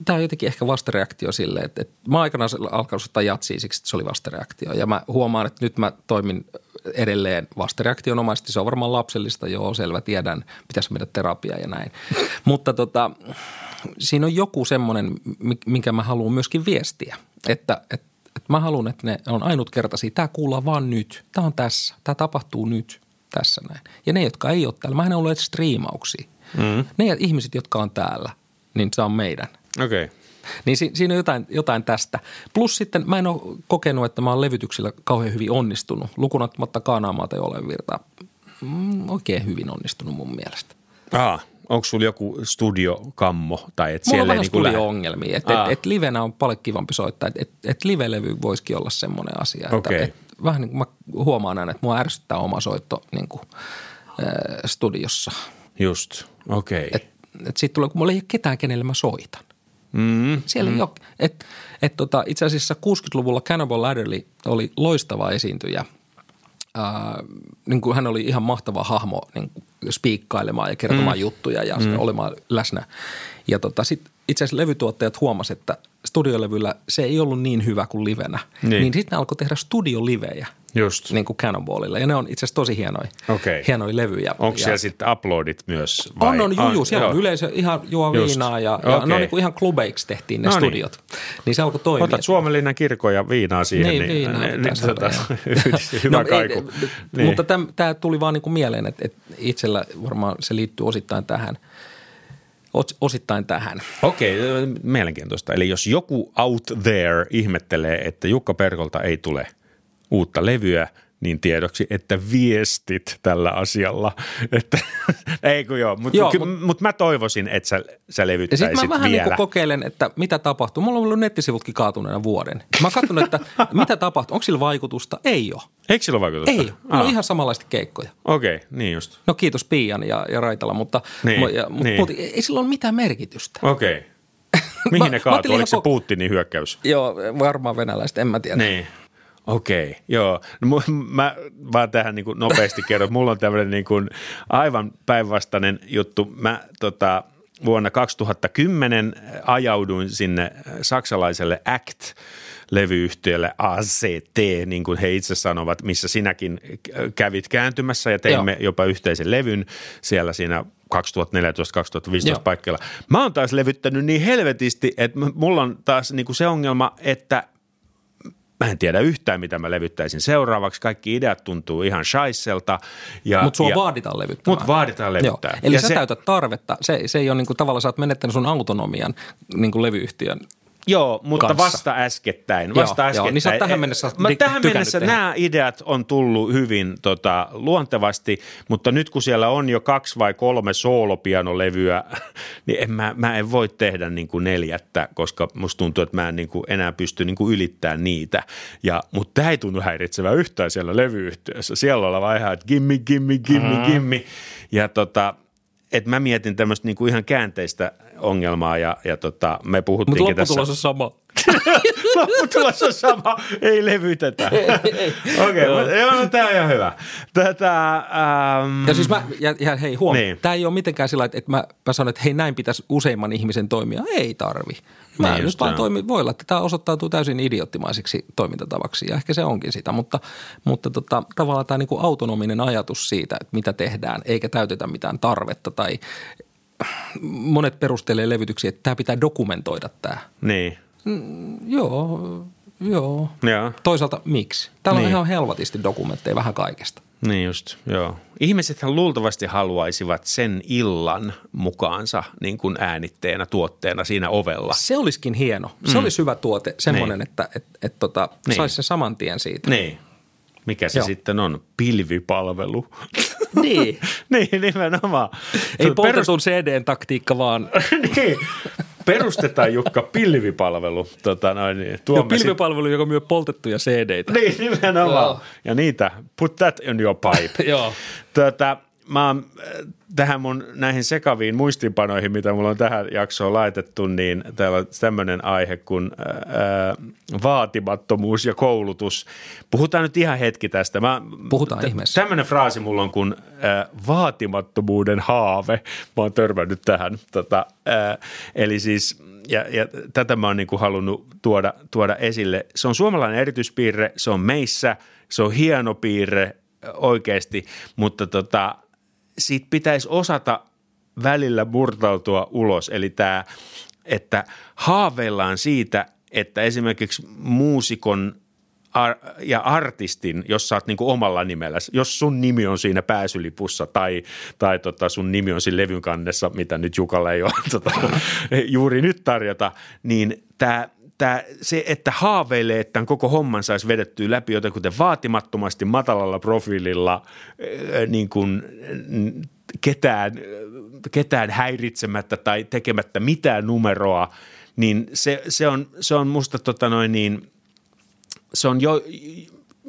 tämä on jotenkin ehkä vastareaktio sille, että, että mä aikanaan alkanut ottaa jatsia siksi, että se oli vastareaktio. Ja mä huomaan, että nyt mä toimin edelleen vastareaktionomaisesti. Se on varmaan lapsellista, joo, selvä, tiedän, pitäisi mennä terapiaa ja näin. Mutta tota, siinä on joku semmoinen, minkä mä haluan myöskin viestiä, että, että, että mä haluan, että ne on ainutkertaisia. Tämä kuullaan vaan nyt. Tämä on tässä. Tämä tapahtuu nyt tässä näin. Ja ne, jotka ei ole täällä, mä en ollut edes striimauksia. Mm. Ne ihmiset, jotka on täällä, niin se on meidän. Okei. Okay. Niin si- siinä on jotain, jotain tästä. Plus sitten mä en ole kokenut, että mä oon levytyksillä kauhean hyvin onnistunut. Lukunottamatta Kaanaamaata ole virta. Mm, oikein hyvin onnistunut mun mielestä. Ah, onko sulla joku studiokammo? Tai et Mulla on vähän niin studio-ongelmia. Että et, et livenä on paljon kivampi soittaa. Että et, et live-levy voisikin olla semmoinen asia. Että okay. et, vähän niin kuin mä huomaan aina, että mua ärsyttää oma soitto niin kuin, äh, studiossa. Just, okei. Okay. Että et siitä tulee, kun mulla ei ole ketään, kenelle mä soitan. Mm, Siellä mm. ole, et, et tota, itse asiassa 60-luvulla Cannibal Adderley oli loistava esiintyjä. Ää, niin kuin hän oli ihan mahtava hahmo niin kuin spiikkailemaan ja kertomaan mm. juttuja ja mm. olemaan läsnä. Ja tota, sit itse asiassa levytuottajat huomasivat, että studiolevyllä se ei ollut niin hyvä kuin livenä. Niin, niin sitten ne alkoi tehdä studiolivejä – Just. Niin kuin Cannonballilla. Ja ne on itse asiassa tosi hienoja, okay. hienoja levyjä. Onko siellä sitten uploadit myös? Vai? On, on, juu, juu. Siellä on yleisö ihan juo Just. viinaa ja, ja okay. ne on niin kuin ihan klubeiksi tehtiin ne no studiot. Niin. se alkoi toimia. Otat Suomenlinnan kirkon ja viinaa siihen. Niin, niin viinaa. Niin, niin, tota, hyvä no, kaiku. Ei, niin. Mutta tämä tuli vaan niin kuin mieleen, että, että itsellä varmaan se liittyy osittain tähän – osittain tähän. Okei, mielenkiintoista. Eli jos joku out there ihmettelee, että Jukka Perkolta ei tule – uutta levyä, niin tiedoksi, että viestit tällä asialla. Että, ei kun joo, mutta mut, mut mä toivoisin, että sä, sä levyttäisit vielä. Ja mä vähän vielä. Niin kokeilen, että mitä tapahtuu. Mulla on ollut nettisivutkin kaatuneena vuoden. Mä oon että mitä tapahtuu. Onko sillä vaikutusta? Ei ole. Eikö sillä ole vaikutusta? Ei. Ah. on ihan samanlaista keikkoja. Okei, okay, niin just. No kiitos Pian ja, ja Raitala, mutta, niin, ja, niin. mutta ei sillä ole mitään merkitystä. Okei. Okay. Mihin ne kaatui? Oliko se Putinin hyökkäys? Joo, varmaan venäläistä, en mä tiedä. Niin. Okei, joo. No, mä vaan tähän niin kuin nopeasti kerron. Mulla on tämmöinen niin kuin aivan päinvastainen juttu. Mä tota, vuonna 2010 ajauduin sinne saksalaiselle ACT levyyhtiölle ACT, niin kuin he itse sanovat, missä sinäkin kävit kääntymässä ja teimme Joo. jopa yhteisen levyn siellä siinä 2014-2015 paikkeilla. Mä oon taas levyttänyt niin helvetisti, että mulla on taas niin kuin se ongelma, että Mä en tiedä yhtään, mitä mä levyttäisin seuraavaksi. Kaikki ideat tuntuu ihan shaisselta. Mutta sua ja, vaaditaan levyttämään. Mutta vaaditaan levyttää. Eli ja sä se, täytät tarvetta. Se, se ei ole niin kuin, tavallaan, sä oot menettänyt sun autonomian niin kuin levyyhtiön Joo, mutta kanssa. vasta äskettäin. Vasta joo, äskettäin. Joo, niin sä tähän mennessä mä, Tähän mennessä tehdä. nämä ideat on tullut hyvin tota, luontevasti, mutta nyt kun siellä on jo kaksi vai kolme soolopianolevyä, niin en, mä, mä en voi tehdä niin kuin neljättä, koska musta tuntuu, että mä en niin kuin enää pysty niin kuin ylittämään niitä. Ja, mutta tämä ei tunnu häiritsevää yhtään siellä levyyhtiössä. Siellä ollaan ihan, että gimmi, gimmi, gimmi, mm-hmm. gimmi. Ja tota, että mä mietin tämmöistä niinku ihan käänteistä ongelmaa ja, ja tota, me puhuttiinkin Mutta lopputulos on sama. lopputulos on sama, ei levytetä. Okei, okay, joo, no tämä on ihan hyvä. Tätä, ähm, ja siis mä, ja, ja hei huom, niin. tämä ei ole mitenkään sillä että mä, mä sanon, että hei näin pitäisi useimman ihmisen toimia. Ei tarvi. Mä niin nyt vaan toimi, voi olla, että tämä osoittautuu täysin idioottimaiseksi toimintatavaksi ja ehkä se onkin sitä, mutta, mutta tota, tavallaan tämä niinku autonominen ajatus siitä, että mitä tehdään eikä täytetä mitään tarvetta tai monet perustelee levytyksiä, että tämä pitää dokumentoida tämä. Niin. Mm, joo, joo. Ja. Toisaalta miksi? Täällä niin. on ihan helvatisti dokumentteja vähän kaikesta. Niin just, joo. Ihmisethän luultavasti haluaisivat sen illan mukaansa niin kuin äänitteenä, tuotteena siinä ovella. Se olisikin hieno. Se mm. olisi hyvä tuote, semmoinen, niin. että et, et, tota, niin. saisi sen saman tien siitä. Niin. Mikä se Joo. sitten on? Pilvipalvelu. niin. niin, nimenomaan. Ei poltetun perust... CDn taktiikka vaan. niin. Perustetaan Jukka pilvipalvelu. Tota noin, niin. Tuomme pilvipalvelu, sit... joka myy poltettuja CD-tä. Niin, nimenomaan. Joo. Ja niitä, put that in your pipe. Joo. Tota, mä oon äh, tähän mun näihin sekaviin muistinpanoihin, mitä mulla on tähän jaksoon laitettu, niin täällä on tämmöinen aihe kuin ää, äh, vaatimattomuus ja koulutus. Puhutaan nyt ihan hetki tästä. Mä, Puhutaan t- ihmeessä. Tämmöinen fraasi mulla on kuin ää, vaatimattomuuden haave. Mä oon törmännyt tähän. Tota, ää, eli siis ja, ja tätä mä oon niin kuin halunnut tuoda, tuoda esille. Se on suomalainen erityispiirre, se on meissä, se on hieno piirre oikeasti, mutta tota, siitä pitäisi osata välillä murtautua ulos. Eli tämä, että haaveillaan siitä, että esimerkiksi muusikon ja artistin, jos sä oot niin omalla nimellä, jos sun nimi on siinä pääsylipussa tai, tai tota sun nimi on siinä levyn kannessa, mitä nyt Jukalla ei ole tota, juuri nyt tarjota, niin tämä tämä, se, että haaveilee, että tämän koko homman saisi vedettyä läpi jotenkin vaatimattomasti matalalla profiililla niin kuin ketään, ketään häiritsemättä tai tekemättä mitään numeroa, niin se, se, on, se on musta tota noin niin, se on jo,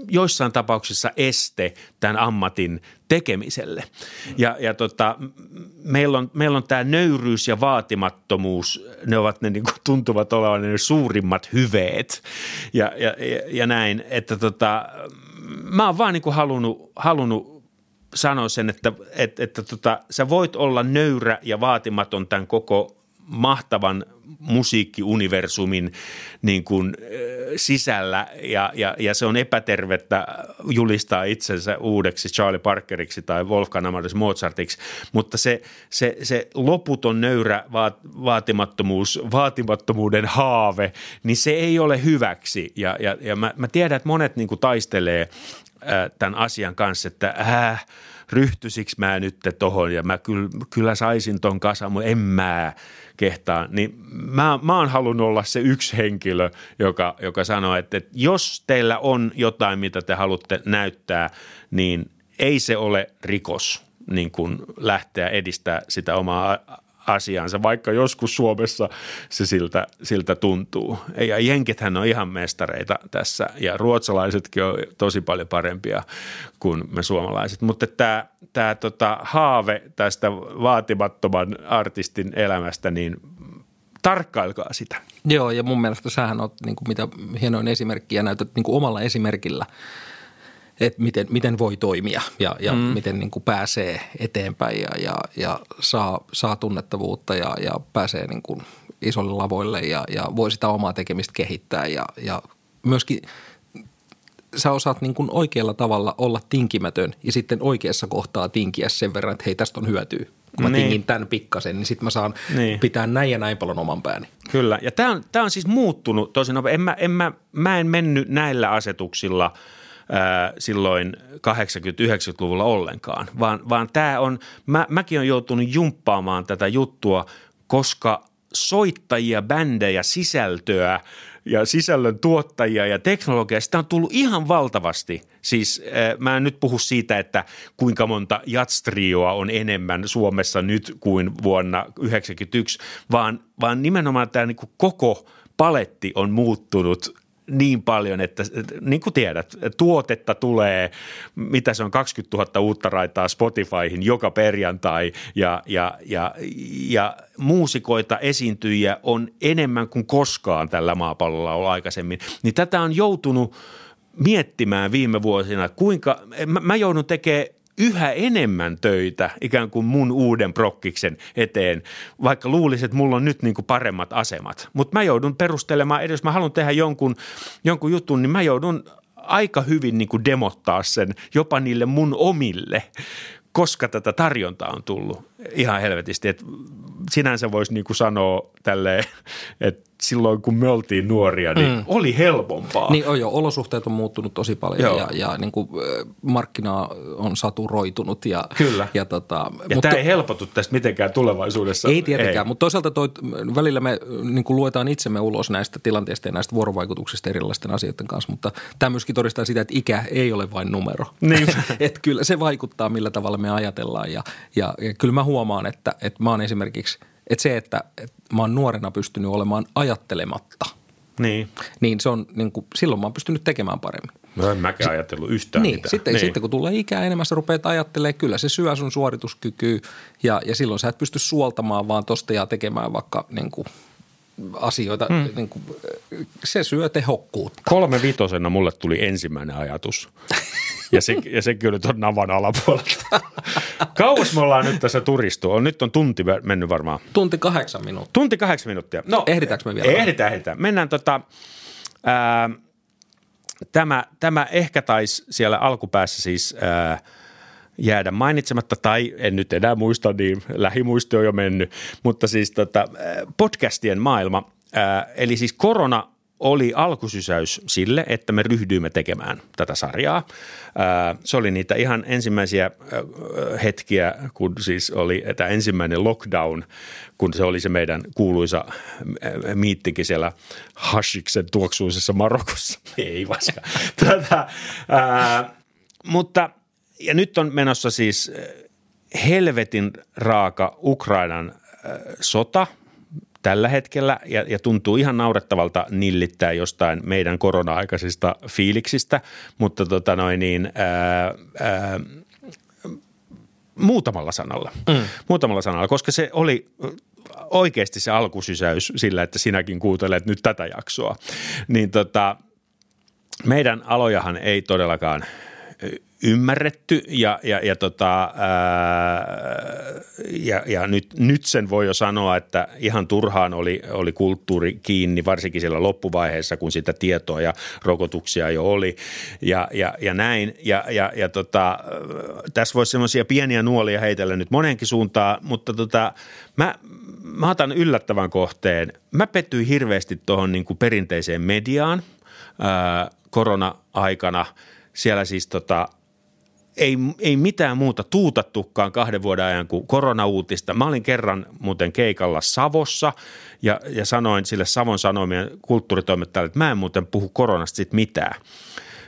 joissain tapauksissa este tämän ammatin tekemiselle. Ja, ja tota, meillä, on, meillä on tämä nöyryys ja vaatimattomuus, ne ovat ne niin kuin tuntuvat olevan ne suurimmat hyveet ja, ja, ja, näin, että tota, mä oon vaan niin kuin halunnut, halunnut sanoa sen, että, että, että tota, sä voit olla nöyrä ja vaatimaton tämän koko mahtavan musiikkiuniversumin niin kuin, sisällä. Ja, ja, ja se on epätervettä julistaa itsensä uudeksi Charlie Parkeriksi tai Wolfgang Amadeus Mozartiksi, mutta se, se, se loputon nöyrä vaatimattomuus, vaatimattomuuden haave, niin se ei ole hyväksi. Ja, ja, ja mä, mä tiedän, että monet niin kuin taistelee tämän asian kanssa, että äh, ryhtyisiks mä nyt tohon ja mä kyllä, kyllä saisin ton kasan, mutta en mä kehtaa. Niin mä, mä oon halunnut olla se yksi henkilö, joka, joka sanoo, että, että jos teillä on jotain, mitä te haluatte näyttää, niin ei se ole rikos niin kuin lähteä edistää sitä omaa asiansa, vaikka joskus Suomessa se siltä, siltä tuntuu. Ja jenkithän on ihan mestareita tässä ja ruotsalaisetkin on tosi paljon parempia kuin me suomalaiset. Mutta tämä, tämä tota, haave tästä vaatimattoman artistin elämästä, niin tarkkailkaa sitä. Joo, ja mun mielestä sähän on niin kuin mitä hienoin esimerkki ja näytät niin omalla esimerkillä – että miten, miten voi toimia ja, ja mm. miten niin kuin pääsee eteenpäin ja, ja, ja saa, saa tunnettavuutta ja, ja pääsee niin kuin isolle lavoille ja, ja voi sitä omaa tekemistä kehittää ja, ja myöskin sä osaat niin kuin oikealla tavalla olla tinkimätön ja sitten oikeassa kohtaa tinkiä sen verran, että hei tästä on hyötyä. Kun mä niin. tingin tämän pikkasen, niin sitten mä saan niin. pitää näin ja näin paljon oman pääni. Kyllä, ja tämä on, on siis muuttunut tosi En mä, en mä, mä en mennyt näillä asetuksilla – silloin 80-90-luvulla ollenkaan, vaan, vaan tämä on, mä, mäkin olen joutunut jumppaamaan tätä juttua, koska soittajia, bändejä, sisältöä ja sisällön tuottajia ja teknologiaa, sitä on tullut ihan valtavasti. Siis mä en nyt puhu siitä, että kuinka monta jatstrioa on enemmän Suomessa nyt kuin vuonna 1991, vaan, vaan nimenomaan tämä niin koko paletti on muuttunut niin paljon, että niin kuin tiedät, tuotetta tulee, mitä se on, 20 000 uutta raitaa Spotifyhin joka perjantai ja, ja, ja, ja muusikoita, esiintyjiä on enemmän kuin koskaan tällä maapallolla ollut aikaisemmin. Niin tätä on joutunut miettimään viime vuosina, kuinka, mä, mä joudun tekemään yhä enemmän töitä ikään kuin mun uuden prokkiksen eteen, vaikka luulisin, että mulla on nyt niin kuin paremmat asemat. Mutta mä joudun perustelemaan, edes mä haluan tehdä jonkun, jonkun jutun, niin mä joudun aika hyvin niin kuin demottaa sen jopa niille mun omille, koska tätä tarjontaa on tullut ihan helvetisti. Et sinänsä voisi niin kuin sanoa tälleen, että silloin, kun me oltiin nuoria, niin mm. oli helpompaa. Niin on jo, olosuhteet on muuttunut tosi paljon Joo. ja, ja niin kuin, markkina on saturoitunut. Ja, Kyllä. Ja, tota, ja mutta, tämä ei helpotu tästä mitenkään tulevaisuudessa. Ei tietenkään, ei. mutta toisaalta toi, välillä me niin kuin luetaan itsemme ulos näistä tilanteista ja näistä vuorovaikutuksista erilaisten asioiden kanssa, mutta tämä myöskin todistaa sitä, että ikä ei ole vain numero. Niin. että kyllä se vaikuttaa, millä tavalla me ajatellaan ja, ja, ja kyllä mä huomaan, että, että mä oon esimerkiksi, että se, että, että mä oon nuorena pystynyt olemaan ajattelematta – niin. Niin se on, niin kuin, silloin mä oon pystynyt tekemään paremmin. Mä en mäkään ajatellut yhtään niin, mitään. Sitten, niin. sitten kun tulee ikää enemmän, sä rupeat ajattelemaan, kyllä se syö sun suorituskykyä ja, ja silloin sä et pysty suoltamaan vaan tosta ja tekemään vaikka niin kuin, asioita. Hmm. Niin kuin, se syö tehokkuutta. Kolme vitosena mulle tuli ensimmäinen ajatus. Ja, se, ja on nyt on navan alapuolelta. Kauas me ollaan nyt tässä turistu. On, nyt on tunti mennyt varmaan. Tunti kahdeksan minuuttia. Tunti kahdeksan minuuttia. No, ehditäänkö me vielä? Ehditään, ehditään. Mennään tota, ää, tämä, tämä ehkä taisi siellä alkupäässä siis ää, jäädä mainitsematta, tai en nyt enää muista, niin lähimuisto on jo mennyt, mutta siis tota, podcastien maailma, ää, eli siis korona oli alkusysäys sille, että me ryhdyimme tekemään tätä sarjaa. Se oli niitä ihan ensimmäisiä hetkiä, kun siis oli tämä ensimmäinen lockdown, kun se oli se meidän kuuluisa miittikin siellä Hashiksen tuoksuisessa Marokossa. Ei vaska. Tätä, ää, mutta ja nyt on menossa siis helvetin raaka Ukrainan sota – tällä hetkellä ja, ja tuntuu ihan naurettavalta nillittää jostain meidän korona-aikaisista fiiliksistä, mutta tota noin niin, ää, ää, muutamalla sanalla. Mm. Muutamalla sanalla, koska se oli oikeasti se alkusysäys sillä, että sinäkin kuuntelet nyt tätä jaksoa. Niin tota, meidän alojahan ei todellakaan ymmärretty ja, ja, ja, tota, ää, ja, ja nyt, nyt sen voi jo sanoa, että ihan turhaan oli, oli kulttuuri kiinni, varsinkin siellä loppuvaiheessa, kun sitä tietoa ja rokotuksia jo oli ja, ja, ja näin. Ja, ja, ja tota, tässä voisi semmoisia pieniä nuolia heitellä nyt monenkin suuntaan, mutta tota, mä, mä otan yllättävän kohteen. Mä pettyin hirveästi tuohon niin perinteiseen mediaan ää, korona-aikana. Siellä siis tota, ei, ei mitään muuta tuutattukaan kahden vuoden ajan kuin koronauutista. Mä olin kerran muuten keikalla Savossa ja, ja sanoin sille Savon Sanomien kulttuuritoimittajalle, että mä en muuten puhu koronasta sit mitään.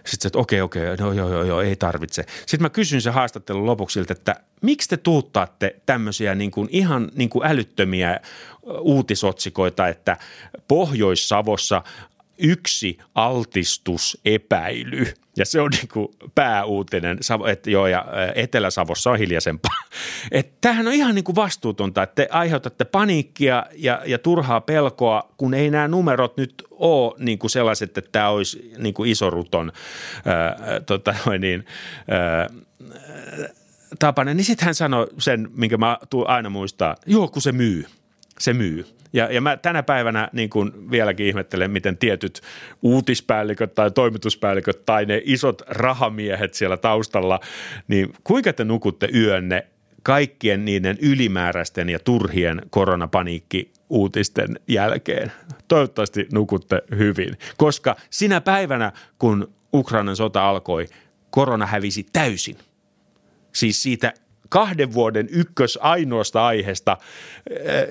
Sitten se, että okei, okei, no joo, joo, joo, ei tarvitse. Sitten mä kysyin se haastattelun lopuksi että miksi te tuuttaatte tämmöisiä niin kuin ihan niin kuin älyttömiä uutisotsikoita, että Pohjois-Savossa yksi altistusepäily. Ja se on niin kuin pääuutinen, että joo, ja Etelä-Savossa on hiljaisempaa. Että tämähän on ihan niin kuin vastuutonta, että te aiheutatte paniikkia ja, ja turhaa pelkoa, kun ei nämä numerot nyt ole niin kuin sellaiset, että tämä olisi niin kuin isoruton ää, tota, niin, ää, tapainen. Niin sitten hän sanoi sen, minkä mä aina muistaa, joo, kun se myy, se myy. Ja, ja mä tänä päivänä niin kuin vieläkin ihmettelen, miten tietyt uutispäälliköt tai toimituspäälliköt tai ne isot rahamiehet siellä taustalla, niin kuinka te nukutte yönne kaikkien niiden ylimääräisten ja turhien koronapaniikki uutisten jälkeen. Toivottavasti nukutte hyvin, koska sinä päivänä, kun Ukrainan sota alkoi, korona hävisi täysin. Siis siitä kahden vuoden ykkös ainoasta aiheesta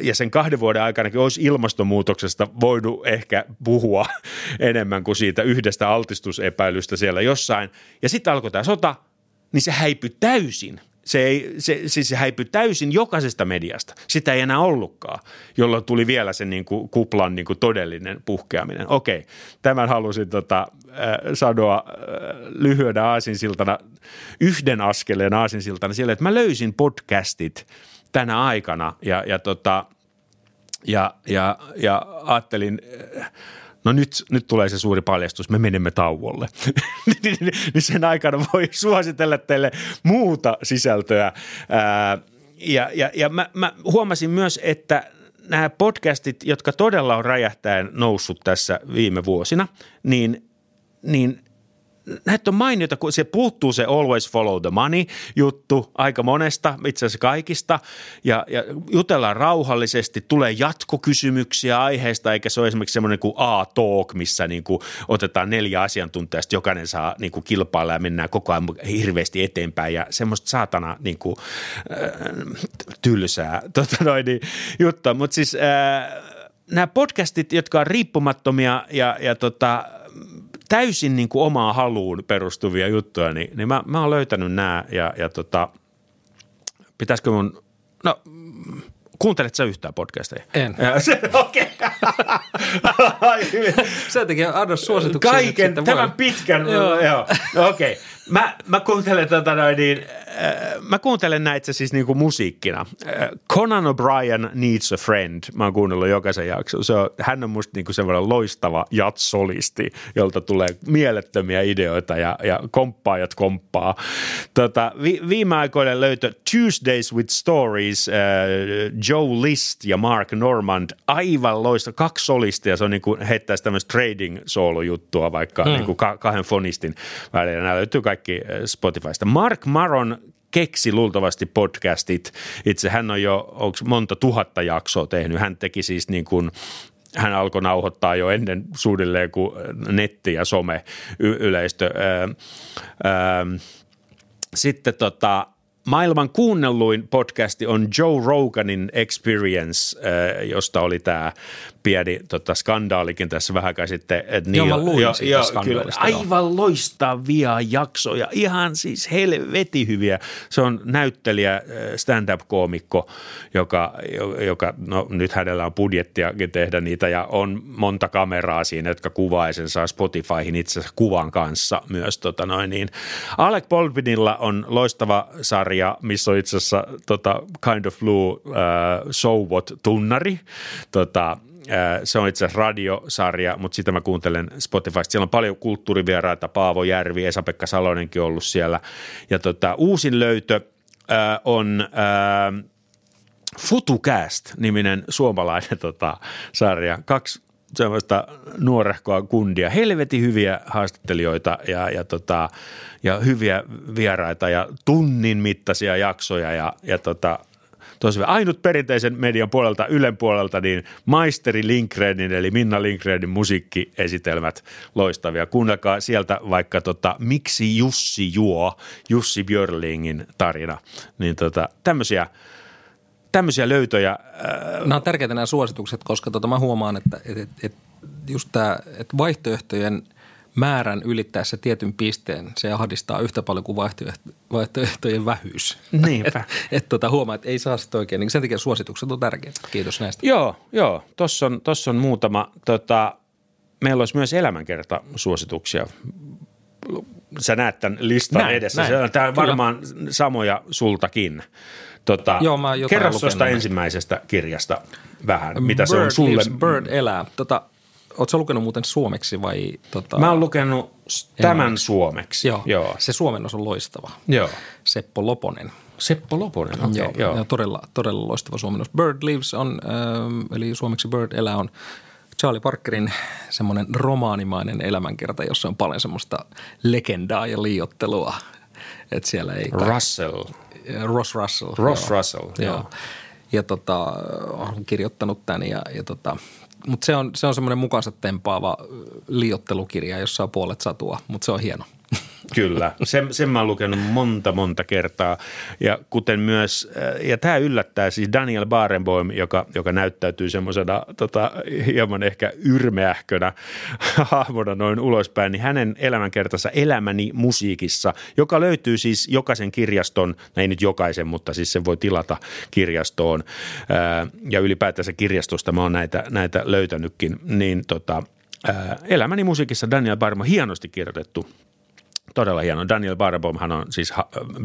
ja sen kahden vuoden aikanakin olisi ilmastonmuutoksesta voinut ehkä puhua enemmän kuin siitä yhdestä altistusepäilystä siellä jossain. Ja sitten alkoi tämä sota, niin se häipyi täysin – se, ei, se, siis se häipyi täysin jokaisesta mediasta. Sitä ei enää ollutkaan, jolloin tuli vielä se niin kuin kuplan niin kuin todellinen puhkeaminen. Okei, tämän halusin tota, äh, sanoa äh, lyhyenä aasinsiltana, yhden askeleen aasinsiltana siellä, että mä löysin podcastit tänä aikana ja, ja, tota, ja, ja, ja ajattelin äh, – no nyt, nyt tulee se suuri paljastus, me menemme tauolle. Niin, sen aikana voi suositella teille muuta sisältöä. Ää, ja ja, ja mä, mä huomasin myös, että nämä podcastit, jotka todella on räjähtäen noussut tässä viime vuosina, niin, niin näitä on mainita, kun se puuttuu se always follow the money juttu aika monesta, itse asiassa kaikista. Ja, ja jutellaan rauhallisesti, tulee jatkokysymyksiä aiheesta, eikä se ole esimerkiksi semmoinen kuin A-talk, missä niin kuin otetaan neljä asiantuntijaa, jokainen saa niin kuin kilpailla ja mennään koko ajan hirveästi eteenpäin ja semmoista saatana niin kuin, äh, tylsää tota noin, niin, juttua. Mutta siis äh, nämä podcastit, jotka on riippumattomia ja, ja tota, täysin niin kuin omaa haluun perustuvia juttuja, niin, niin mä, mä oon löytänyt nämä ja, ja tota, pitäisikö mun, no Kuuntelet sä yhtään podcasteja? En. Okei. Sen takia anna suosituksia. Kaiken, tämän pitkän. Joo. Joo. Okei. Okay. Mä, mä kuuntelen tota noin niin, äh, mä kuuntelen näitä siis niinku musiikkina. Äh, Conan O'Brien Needs a Friend. Mä oon kuunnellut jokaisen jakson. Se on, hän on musta niinku semmoinen loistava jatsolisti, jolta tulee mielettömiä ideoita ja, ja komppaajat komppaa. Tota, vi, viime aikoina löytö Tuesdays with Stories, äh, Joe List ja Mark Normand. Aivan loista, kaksi solistia. Se on niinku heittäisi tämmöistä trading solo-juttua vaikka hmm. niinku kahden fonistin välillä. Nämä löytyy kaikki kaikki eh, Spotifysta. Mark Maron keksi luultavasti podcastit. Itse hän on jo onko monta tuhatta jaksoa tehnyt. Hän teki siis niin kuin hän alkoi nauhoittaa jo ennen suunnilleen kuin netti- ja some-yleistö. Sitten tota, maailman kuunnelluin podcasti on Joe Roganin Experience, josta oli tämä pieni tota, skandaalikin tässä vähän aikaa sitten. Että niin, Joo, mä luin jo, jo, kyllä, Aivan loistavia jaksoja, ihan siis helveti hyviä. Se on näyttelijä, äh, stand-up-koomikko, joka, joka no nyt hänellä on budjettiakin tehdä niitä ja on monta kameraa siinä, jotka kuvaa ja sen saa Spotifyhin itse asiassa kuvan kanssa myös. Tota noin, niin. Alec Baldwinilla on loistava sarja, missä on itse asiassa tota, Kind of Blue uh, Show What-tunnari. Tota, se on itse asiassa radiosarja, mutta sitä mä kuuntelen Spotifysta. Siellä on paljon kulttuurivieraita, Paavo Järvi, Esa-Pekka Salonenkin ollut siellä. Ja tota, uusin löytö äh, on äh, FutuCast-niminen suomalainen tota, sarja. Kaksi semmoista nuorehkoa kundia, helvetin hyviä haastattelijoita ja, ja, tota, ja hyviä vieraita ja tunnin mittaisia jaksoja ja, ja tota, tosi ainut perinteisen median puolelta, Ylen puolelta, niin Maisteri Linkrenin eli Minna Linkrenin musiikkiesitelmät loistavia. Kuunnelkaa sieltä vaikka tota, Miksi Jussi juo, Jussi Björlingin tarina. Niin tota, tämmöisiä tämmöisiä löytöjä. Äh, nämä on tärkeitä nämä suositukset, koska tota mä huomaan, että, että, että just tämä, että vaihtoehtojen – määrän ylittäessä tietyn pisteen se ahdistaa yhtä paljon kuin vaihtoehtojen vähyys. Niinpä. et, et tota, huomaa, että ei saa sitä oikein. Niin sen takia suositukset on tärkeitä. Kiitos näistä. Joo, joo. Tuossa on, tossa on muutama. Tota, meillä olisi myös elämänkerta suosituksia. Sä näet tämän listan näin, edessä. Näin. Se on tämä varmaan samoja sultakin. Tota, Joo, mä kerro tuosta ensimmäisestä kirjasta vähän, mitä Bird se on sulle. Lives, Bird elää. Tota, Oletko lukenut muuten suomeksi vai? Tota... Mä oon lukenut tämän Englanniksi. suomeksi. Joo. joo. Se suomennos on loistava. Joo. Seppo Loponen. Seppo Loponen, okay, joo. joo. Ja todella, todella loistava suomennos. Bird Lives on, äh, eli suomeksi Bird elää on Charlie Parkerin semmoinen romaanimainen elämänkerta, jossa on paljon semmoista legendaa ja liiottelua. Että siellä ei... Russell. Ross Russell. Ross joo. Russell, joo. joo. Ja tota, olen kirjoittanut tämän ja, ja tota, mutta se on, se on semmoinen mukansa tempaava liottelukirja, jossa on puolet satua, mutta se on hieno. Kyllä, sen, sen mä oon lukenut monta monta kertaa. Ja kuten myös, äh, ja tämä yllättää siis Daniel Barenboim, joka, joka näyttäytyy semmoisena tota, hieman ehkä yrmeähkönä hahmona noin ulospäin, niin hänen elämänkertansa Elämäni musiikissa, joka löytyy siis jokaisen kirjaston, no ei nyt jokaisen, mutta siis sen voi tilata kirjastoon äh, ja ylipäätänsä kirjastosta mä oon näitä, näitä löytänytkin, niin tota, äh, Elämäni musiikissa Daniel Barma hienosti kirjoitettu todella hieno. Daniel hän on siis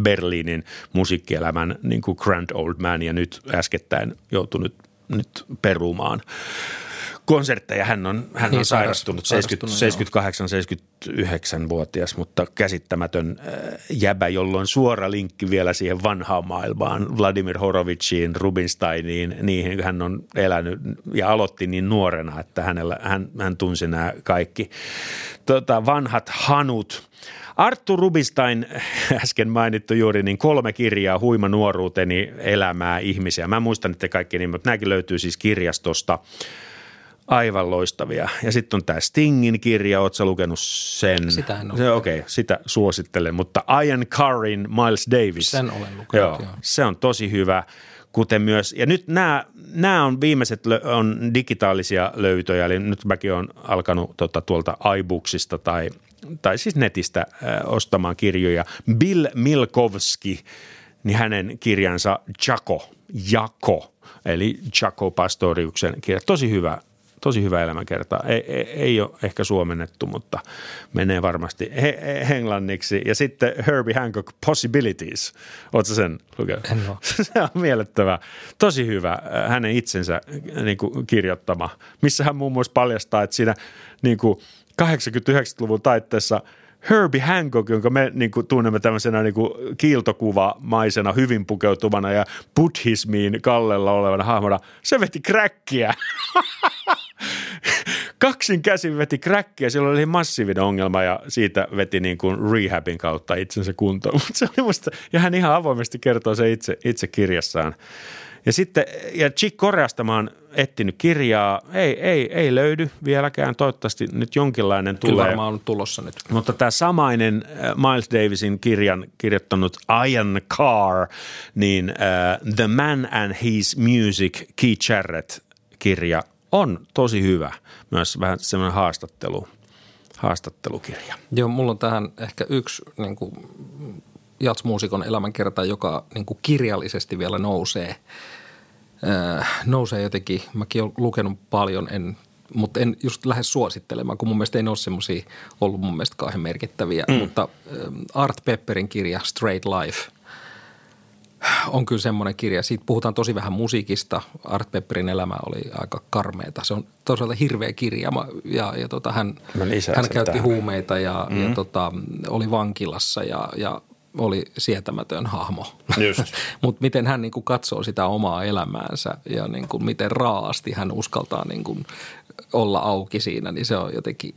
Berliinin musiikkielämän niin kuin grand old man ja nyt äskettäin joutunut nyt perumaan konsertteja. Hän on, hän niin, on sairastunut, sairastunut 78-79-vuotias, mutta käsittämätön jäbä, jolloin suora linkki vielä siihen vanhaan maailmaan, Vladimir Horoviciin, Rubinsteiniin, niihin hän on elänyt ja aloitti niin nuorena, että hänellä, hän, hän tunsi nämä kaikki tota, vanhat hanut. Arttu Rubinstein, äsken mainittu juuri, niin kolme kirjaa, Huima nuoruuteni, elämää, ihmisiä. Mä muistan että kaikki niin, mutta nämäkin löytyy siis kirjastosta – aivan loistavia. Ja sitten on tämä Stingin kirja, ootko lukenut sen? Sitä en ole. Okei, okay, sitä suosittelen, mutta Ian Currin, Miles Davis. Sen olen lukenut, joo, joo. Se on tosi hyvä, kuten myös, ja nyt nämä, nämä on viimeiset on digitaalisia löytöjä, eli nyt mäkin olen alkanut tota, tuolta iBooksista tai, tai siis netistä äh, ostamaan kirjoja. Bill Milkowski, niin hänen kirjansa Jako, Jako, eli Jako Pastoriuksen kirja. Tosi hyvä tosi hyvä elämänkerta. Ei, ei, ei ole ehkä suomennettu, mutta menee varmasti he, he, englanniksi. Ja sitten Herbie Hancock Possibilities. Oletko sen lukenut? En ole. Se on miellyttävä. Tosi hyvä äh, hänen itsensä niin kuin, kirjoittama, missä hän muun muassa paljastaa, että siinä niin kuin 80-90-luvun taitteessa – Herbie Hancock, jonka me niin kuin, tunnemme tämmöisenä niin kuin, kiiltokuvamaisena, hyvin pukeutuvana ja buddhismiin kallella olevana hahmona, se veti kräkkiä. Kaksin käsin veti kräkkiä, sillä oli massiivinen ongelma ja siitä veti niin kuin rehabin kautta itsensä kuntoon. se oli musta, ja hän ihan avoimesti kertoo se itse, itse kirjassaan. Ja sitten, ja Chick Koreasta mä oon etsinyt kirjaa, ei, ei, ei löydy vieläkään, toivottavasti nyt jonkinlainen tulee. Kyllä varmaan on tulossa nyt. Mutta tämä samainen äh, Miles Davisin kirjan kirjoittanut Ian Carr, niin uh, The Man and His Music, Keith Jarrett-kirja on tosi hyvä, myös vähän semmoinen haastattelu, haastattelukirja. Joo, mulla on tähän ehkä yksi niin kuin, jatsmuusikon elämänkerta, joka niin kuin kirjallisesti vielä nousee. Öö, nousee jotenkin, mäkin olen lukenut paljon, en, mutta en just lähde suosittelemaan, kun mun mielestä ei ole semmoisia ollut mun mielestä kauhean merkittäviä. Mm. Mutta Art Pepperin kirja Straight Life – on kyllä semmoinen kirja. Siitä puhutaan tosi vähän musiikista. Art Pepperin elämä oli aika karmeeta. Se on tosiaan hirveä kirja ja, ja tota, hän, hän käytti tähän. huumeita ja, mm. ja tota, oli vankilassa ja, ja oli sietämätön hahmo. Mutta miten hän niin kuin katsoo sitä omaa elämäänsä ja niin kuin miten raasti hän uskaltaa niin kuin olla auki siinä, niin se on jotenkin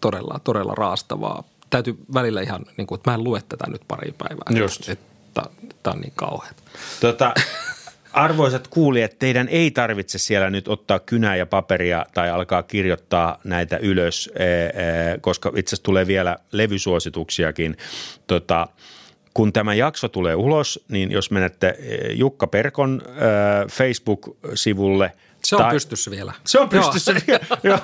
todella, todella raastavaa. Täytyy välillä ihan, niin kuin, että mä en lue tätä nyt pari päivää. Just. Että, tämä on niin kauhean. Tota, arvoisat kuulijat, teidän ei tarvitse siellä nyt ottaa kynää ja paperia tai alkaa kirjoittaa näitä ylös, koska itse asiassa tulee vielä levysuosituksiakin. Tota, kun tämä jakso tulee ulos, niin jos menette eh, Jukka Perkon äh, Facebook-sivulle – se on tai, pystyssä vielä. Se on pystyssä vielä, joo,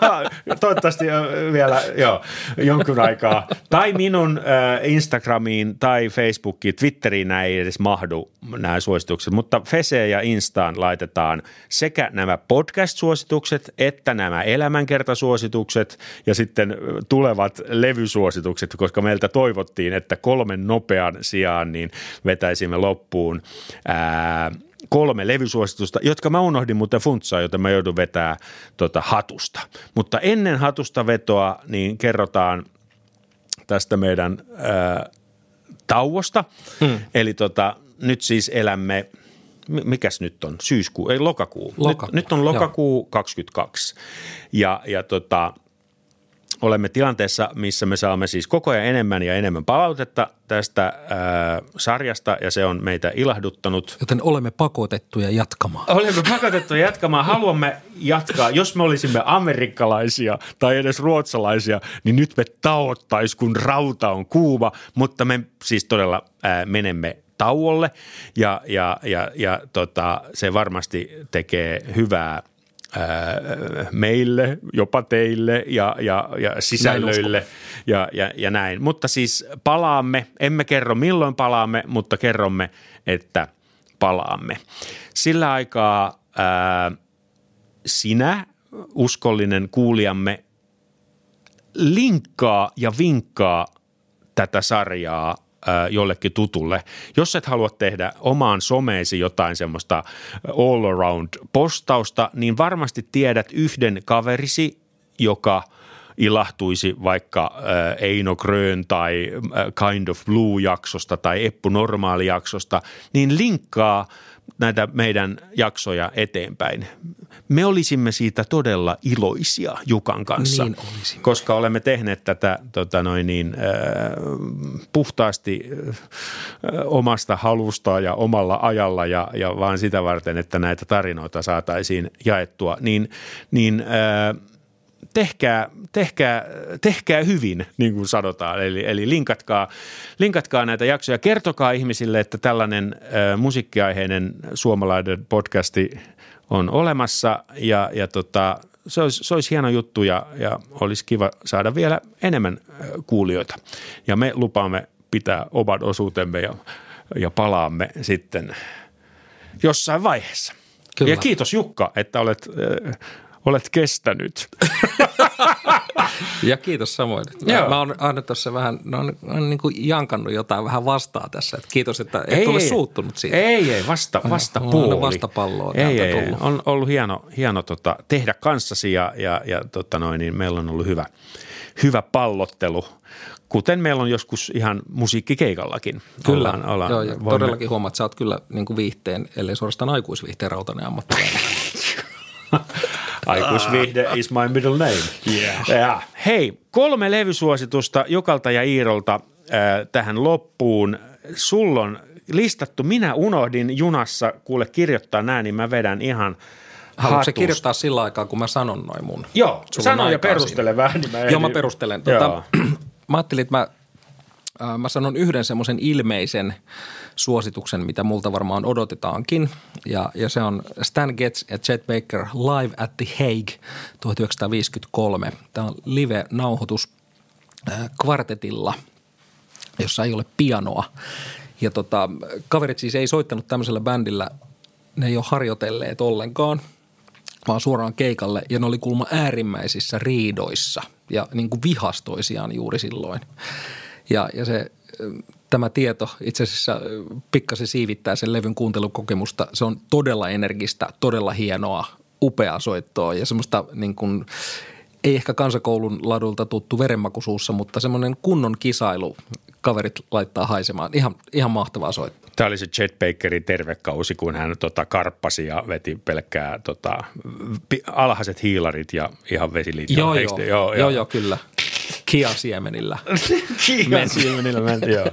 toivottavasti vielä joo, jonkun aikaa. Tai minun äh, Instagramiin tai Facebookiin, Twitteriin näin ei edes mahdu nämä suositukset, mutta Fese ja Instaan laitetaan sekä nämä podcast-suositukset että nämä elämänkertasuositukset ja sitten tulevat levysuositukset, koska meiltä toivottiin, että kolmen nopean sijaan niin vetäisimme loppuun ää, kolme levysuositusta, jotka mä unohdin muuten funtsaa, joten mä joudun vetää tota hatusta. Mutta ennen hatusta vetoa niin kerrotaan tästä meidän ää, tauosta. Hmm. Eli tota, nyt siis elämme, mikäs nyt on, syyskuu, ei lokakuu. lokakuu. Nyt, nyt on lokakuu Joo. 22 ja, ja tota, olemme tilanteessa, missä me saamme siis koko ajan enemmän ja enemmän palautetta tästä ää, sarjasta ja se on meitä ilahduttanut. Joten olemme pakotettuja jatkamaan. Olemme pakotettuja jatkamaan. Haluamme jatkaa. Jos me olisimme amerikkalaisia tai edes ruotsalaisia, niin nyt me taottaisi, kun rauta on kuuma, mutta me siis todella ää, menemme tauolle ja, ja, ja, ja tota, se varmasti tekee hyvää meille, jopa teille ja, ja, ja sisällöille ja, ja, ja näin. Mutta siis palaamme, emme kerro milloin palaamme, mutta kerromme, että palaamme. Sillä aikaa ää, sinä, uskollinen kuulijamme, linkkaa ja vinkkaa tätä sarjaa jollekin tutulle. Jos et halua tehdä omaan someesi jotain semmoista all around postausta, niin varmasti tiedät yhden kaverisi, joka – ilahtuisi vaikka Eino Grön tai Kind of Blue-jaksosta tai Eppu Normaali-jaksosta, niin linkkaa näitä meidän jaksoja eteenpäin. Me olisimme siitä todella iloisia Jukan kanssa, niin koska olemme tehneet tätä tota noin niin, äh, puhtaasti äh, omasta halusta ja omalla ajalla ja, ja vaan sitä varten, että näitä tarinoita saataisiin jaettua, niin, niin äh, tehkää, tehkää, tehkää hyvin, niin kuin sanotaan. Eli, eli linkatkaa, linkatkaa näitä jaksoja. Kertokaa ihmisille, että tällainen äh, musiikkiaiheinen suomalainen podcasti on olemassa ja, ja tota, se, olisi, se olisi hieno juttu ja, ja olisi kiva saada vielä enemmän kuulijoita. Ja me lupaamme pitää oman osuutemme ja, ja palaamme sitten jossain vaiheessa. Kyllä. Ja kiitos Jukka, että olet äh, olet kestänyt. ja kiitos samoin. Joo. Mä oon aina tuossa vähän, no, on, on niin kuin jankannut jotain vähän vastaa tässä. Että kiitos, että et ei, ole ei, suuttunut siitä. Ei, ei, vasta, vasta puoli. Vastapalloa ei, ei, tullut. On ollut hieno, hieno tota, tehdä kanssasi ja, ja, ja tota noin, niin meillä on ollut hyvä, hyvä pallottelu kuten meillä on joskus ihan musiikkikeikallakin. Kyllä, ollaan, ollaan, joo, voimme... todellakin huomaat, että sä oot kyllä niin kuin viihteen, ellei suorastaan aikuisviihteen rautainen ammattilainen. Aikuisvihde is my middle name. Yeah. Ja, hei, kolme levysuositusta Jokalta ja Iirolta äh, tähän loppuun. Sulla on listattu, minä unohdin junassa kuule kirjoittaa näin, niin mä vedän ihan Haluatko se kirjoittaa sillä aikaa, kun mä sanon noin mun? Joo, sano ja perustele vähän. Niin mä Joo, mä perustelen. Tota, mä ajattelin, että mä, äh, mä sanon yhden semmoisen ilmeisen suosituksen, mitä multa varmaan odotetaankin. Ja, ja se on Stan Getz ja Chet Baker Live at the Hague 1953. Tämä on live-nauhoitus kvartetilla, jossa ei ole pianoa. Ja tota, kaverit siis ei soittanut tämmöisellä bändillä, ne ei ole harjoitelleet ollenkaan, vaan suoraan keikalle. Ja ne oli kulma äärimmäisissä riidoissa ja niin kuin vihastoisiaan juuri silloin. Ja, ja se tämä tieto itse asiassa pikkasen siivittää sen levyn kuuntelukokemusta. Se on todella energistä, todella hienoa, upeaa soittoa ja semmoista niin kuin, ei ehkä kansakoulun ladulta tuttu verenmakuisuussa, mutta semmoinen kunnon kisailu kaverit laittaa haisemaan. Ihan, ihan mahtavaa soittaa. Tämä oli se Chet Bakerin tervekausi, kun hän tota, karppasi ja veti pelkkää tota, alhaiset hiilarit ja ihan vesiliittoa. Joo, joo, joo, joo, joo, joo, kyllä. Kia-siemenillä. Kia-siemenillä mentiin, joo.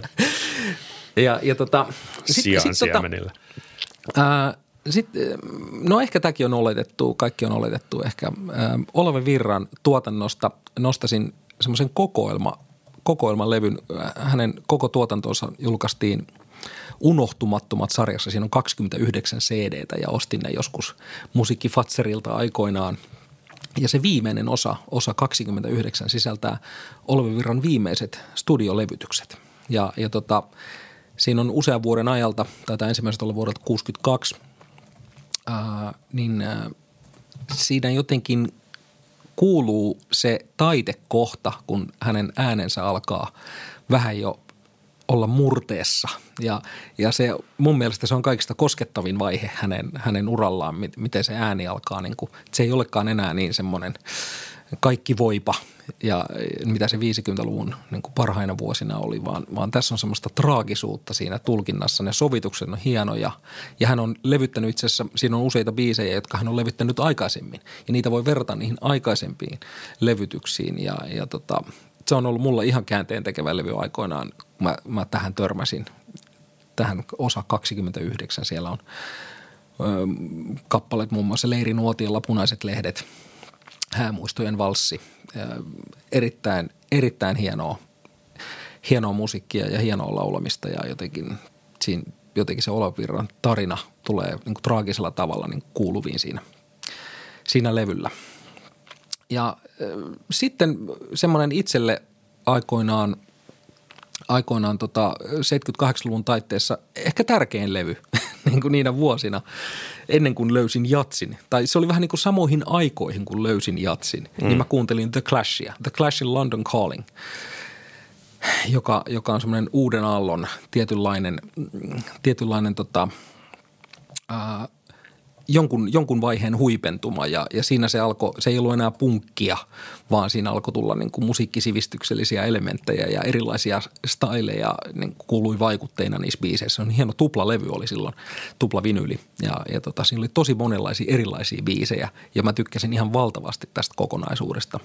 ja, ja tota, sit, Sian sit, tota, no ehkä tämäkin on oletettu, kaikki on oletettu ehkä. Olve Virran tuotannosta nostasin semmoisen kokoelma, kokoelman levyn. Hänen koko tuotantonsa julkaistiin Unohtumattomat sarjassa. Siinä on 29 CDtä ja ostin ne joskus musiikkifatserilta aikoinaan – ja se viimeinen osa, osa 29, sisältää Olvi Virran viimeiset studiolevytykset. Ja, ja tota, siinä on usean vuoden ajalta, tai ensimmäiset olla vuodelta 62, ää, niin ää, siinä jotenkin kuuluu se taitekohta, kun hänen äänensä alkaa vähän jo olla murteessa. Ja, ja se, mun mielestä se on kaikista koskettavin vaihe hänen, hänen urallaan, miten se ääni alkaa. Niin kuin, se ei olekaan enää niin semmoinen kaikki voipa ja mitä se 50-luvun niin kuin parhaina vuosina oli, vaan, vaan tässä on semmoista traagisuutta siinä tulkinnassa. Ne sovitukset on hienoja ja hän on levyttänyt itse asiassa, siinä on useita biisejä, jotka hän on levyttänyt aikaisemmin ja niitä voi verrata niihin aikaisempiin levytyksiin ja, ja tota, se on ollut mulla ihan käänteen tekevä levy aikoinaan, kun mä, mä tähän törmäsin. Tähän osa 29 siellä on ö, kappaleet muun muassa Nuotiolla, Punaiset lehdet, Häämuistojen valssi. Ö, erittäin, erittäin hienoa, hienoa musiikkia ja hienoa laulamista ja jotenkin, siinä, jotenkin se Olavirran tarina tulee niin kuin traagisella tavalla niin kuuluviin siinä, siinä levyllä. Ja sitten semmoinen itselle aikoinaan, aikoinaan tota 78-luvun taitteessa ehkä tärkein levy niin kuin niinä vuosina ennen kuin löysin jatsin. Tai se oli vähän niin kuin samoihin aikoihin, kun löysin jatsin. Niin mm. Niin mä kuuntelin The Clashia, The Clashin London Calling. joka, joka on semmoinen uuden aallon tietynlainen, tietynlainen tota, ää, jonkun, jonkun vaiheen huipentuma ja, ja siinä se alkoi, se ei ollut enää punkkia, vaan siinä alkoi tulla niin kuin musiikkisivistyksellisiä elementtejä ja erilaisia styleja niin kuului vaikutteina niissä biiseissä. On hieno tuplalevy oli silloin, tupla vinyli ja, ja tota, siinä oli tosi monenlaisia erilaisia biisejä ja mä tykkäsin ihan valtavasti tästä kokonaisuudesta.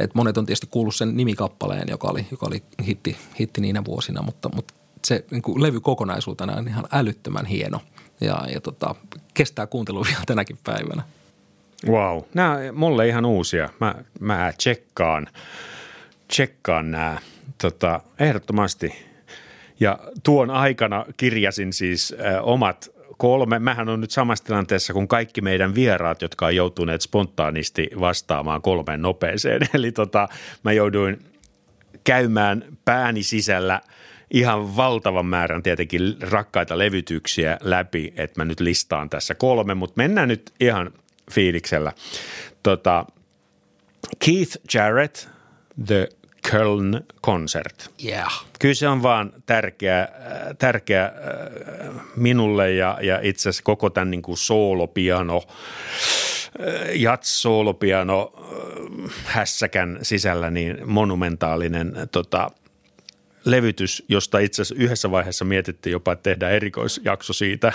Et monet on tietysti kuullut sen nimikappaleen, joka oli, joka oli hitti, hitti niinä vuosina, mutta, mutta se niin kuin levy kokonaisuutena on ihan älyttömän hieno ja, ja tota, kestää kuuntelua vielä tänäkin päivänä. Wow, nämä mulle ihan uusia. Mä, mä tsekkaan, tsekkaan nämä tota, ehdottomasti. Ja tuon aikana kirjasin siis äh, omat kolme. Mähän on nyt samassa tilanteessa kuin kaikki meidän vieraat, jotka on joutuneet spontaanisti vastaamaan kolmeen nopeeseen. Eli tota, mä jouduin käymään pääni sisällä ihan valtavan määrän tietenkin rakkaita levytyksiä läpi, että mä nyt listaan tässä kolme, mutta mennään nyt ihan fiiliksellä. Tota, Keith Jarrett, The Köln Concert. Yeah. Kyllä se on vaan tärkeä, tärkeä äh, minulle ja, ja itse asiassa koko tämän niin kuin soolopiano, äh, jats-soolopiano äh, hässäkän sisällä niin monumentaalinen tota, levytys, josta itse asiassa yhdessä vaiheessa mietittiin jopa, että tehdään erikoisjakso siitä.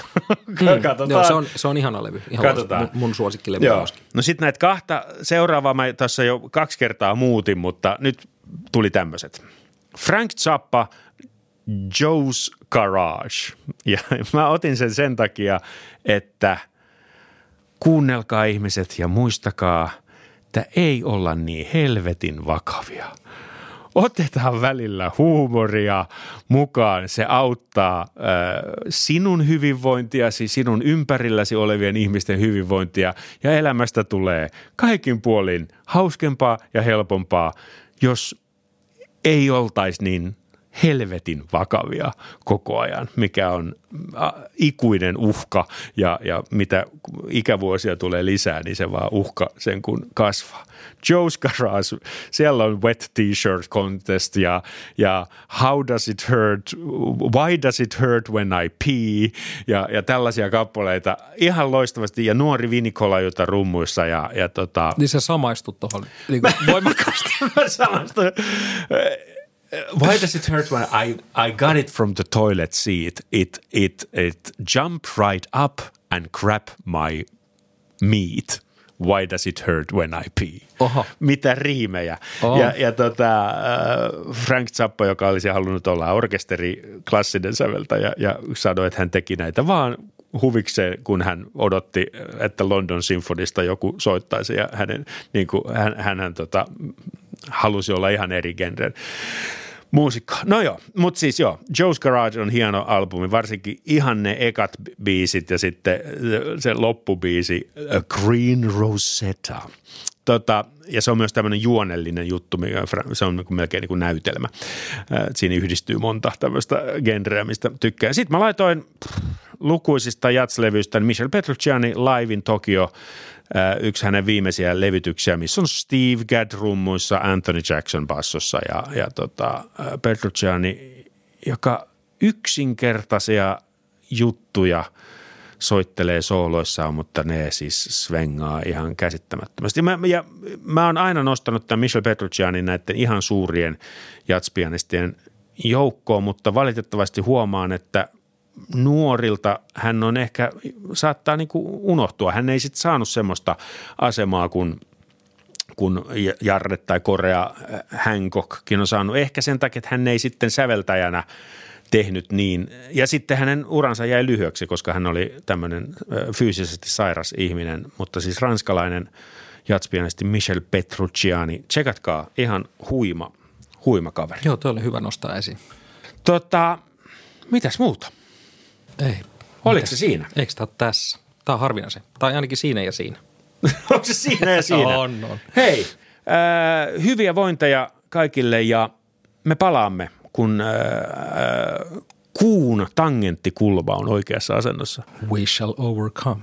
Mm, joo, se on, se on ihana levy. Ihan Katsotaan. Mun, mun suosikkilevy joo. No sitten näitä kahta seuraavaa mä tässä jo kaksi kertaa muutin, mutta nyt tuli tämmöiset. Frank Zappa, Joe's Garage. Ja mä otin sen sen takia, että kuunnelkaa ihmiset ja muistakaa, että ei olla niin helvetin vakavia – otetaan välillä huumoria mukaan. Se auttaa sinun hyvinvointiasi, sinun ympärilläsi olevien ihmisten hyvinvointia ja elämästä tulee kaikin puolin hauskempaa ja helpompaa, jos ei oltaisi niin helvetin vakavia koko ajan, mikä on ikuinen uhka ja, ja mitä ikävuosia tulee lisää, niin se vaan uhka sen kun kasvaa. Joe's Garage, siellä on wet t-shirt contest ja, ja how does it hurt, why does it hurt when I pee ja, ja tällaisia kappaleita ihan loistavasti ja nuori Vinikola, jota rummuissa ja, ja tota... Niin se samaistut tuohon niin voimakkaasti. Why does it hurt when I, I got it from the toilet seat? It, it, it jumped right up and grabbed my meat. Why does it hurt when I pee? Oho. Mitä riimejä. Oho. Ja, ja tota, äh, Frank Zappa, joka olisi halunnut olla orkesteri klassinen säveltäjä ja sanoi, että hän teki näitä vaan huvikseen, kun hän odotti, että London Symphonista joku soittaisi ja hänen, niin kuin, hän, hän, hän tota, halusi olla ihan eri genren muusikko. No joo, mutta siis joo, Joe's Garage on hieno albumi, varsinkin ihan ne ekat biisit ja sitten se loppubiisi Green Rosetta. Tota, ja se on myös tämmöinen juonellinen juttu, se on niin melkein niin kuin näytelmä. Siinä yhdistyy monta tämmöistä genreä, mistä tykkää. Sitten mä laitoin lukuisista jatslevyistä Michel Petrucciani Live in Tokyo – yksi hänen viimeisiä levytyksiä, missä on Steve Gadd rummuissa, Anthony Jackson bassossa ja, ja tota, Petrucciani, joka yksinkertaisia juttuja soittelee sooloissaan, mutta ne siis svengaa ihan käsittämättömästi. Mä, ja mä oon aina nostanut tämän Michel Petruccianin näiden ihan suurien jatspianistien joukkoon, mutta valitettavasti huomaan, että – nuorilta hän on ehkä, saattaa niin kuin unohtua. Hän ei sitten saanut semmoista asemaa kuin kun Jarre tai Korea Hancockkin on saanut. Ehkä sen takia, että hän ei sitten säveltäjänä tehnyt niin. Ja sitten hänen uransa jäi lyhyeksi, koska hän oli tämmöinen fyysisesti sairas ihminen, mutta siis ranskalainen jatspianisti Michel Petrucciani. Tsekatkaa, ihan huima, huima kaveri. Joo, tuo oli hyvä nostaa esiin. Tota, mitäs muuta? Ei. Oliko se siinä? Eikö tämä ole tässä? Tämä on harvinaisen. Tai ainakin siinä ja siinä. Onko se siinä ja siinä? on, on. Hei, äh, hyviä vointeja kaikille ja me palaamme, kun äh, kuun tangenttikulma on oikeassa asennossa. We shall overcome.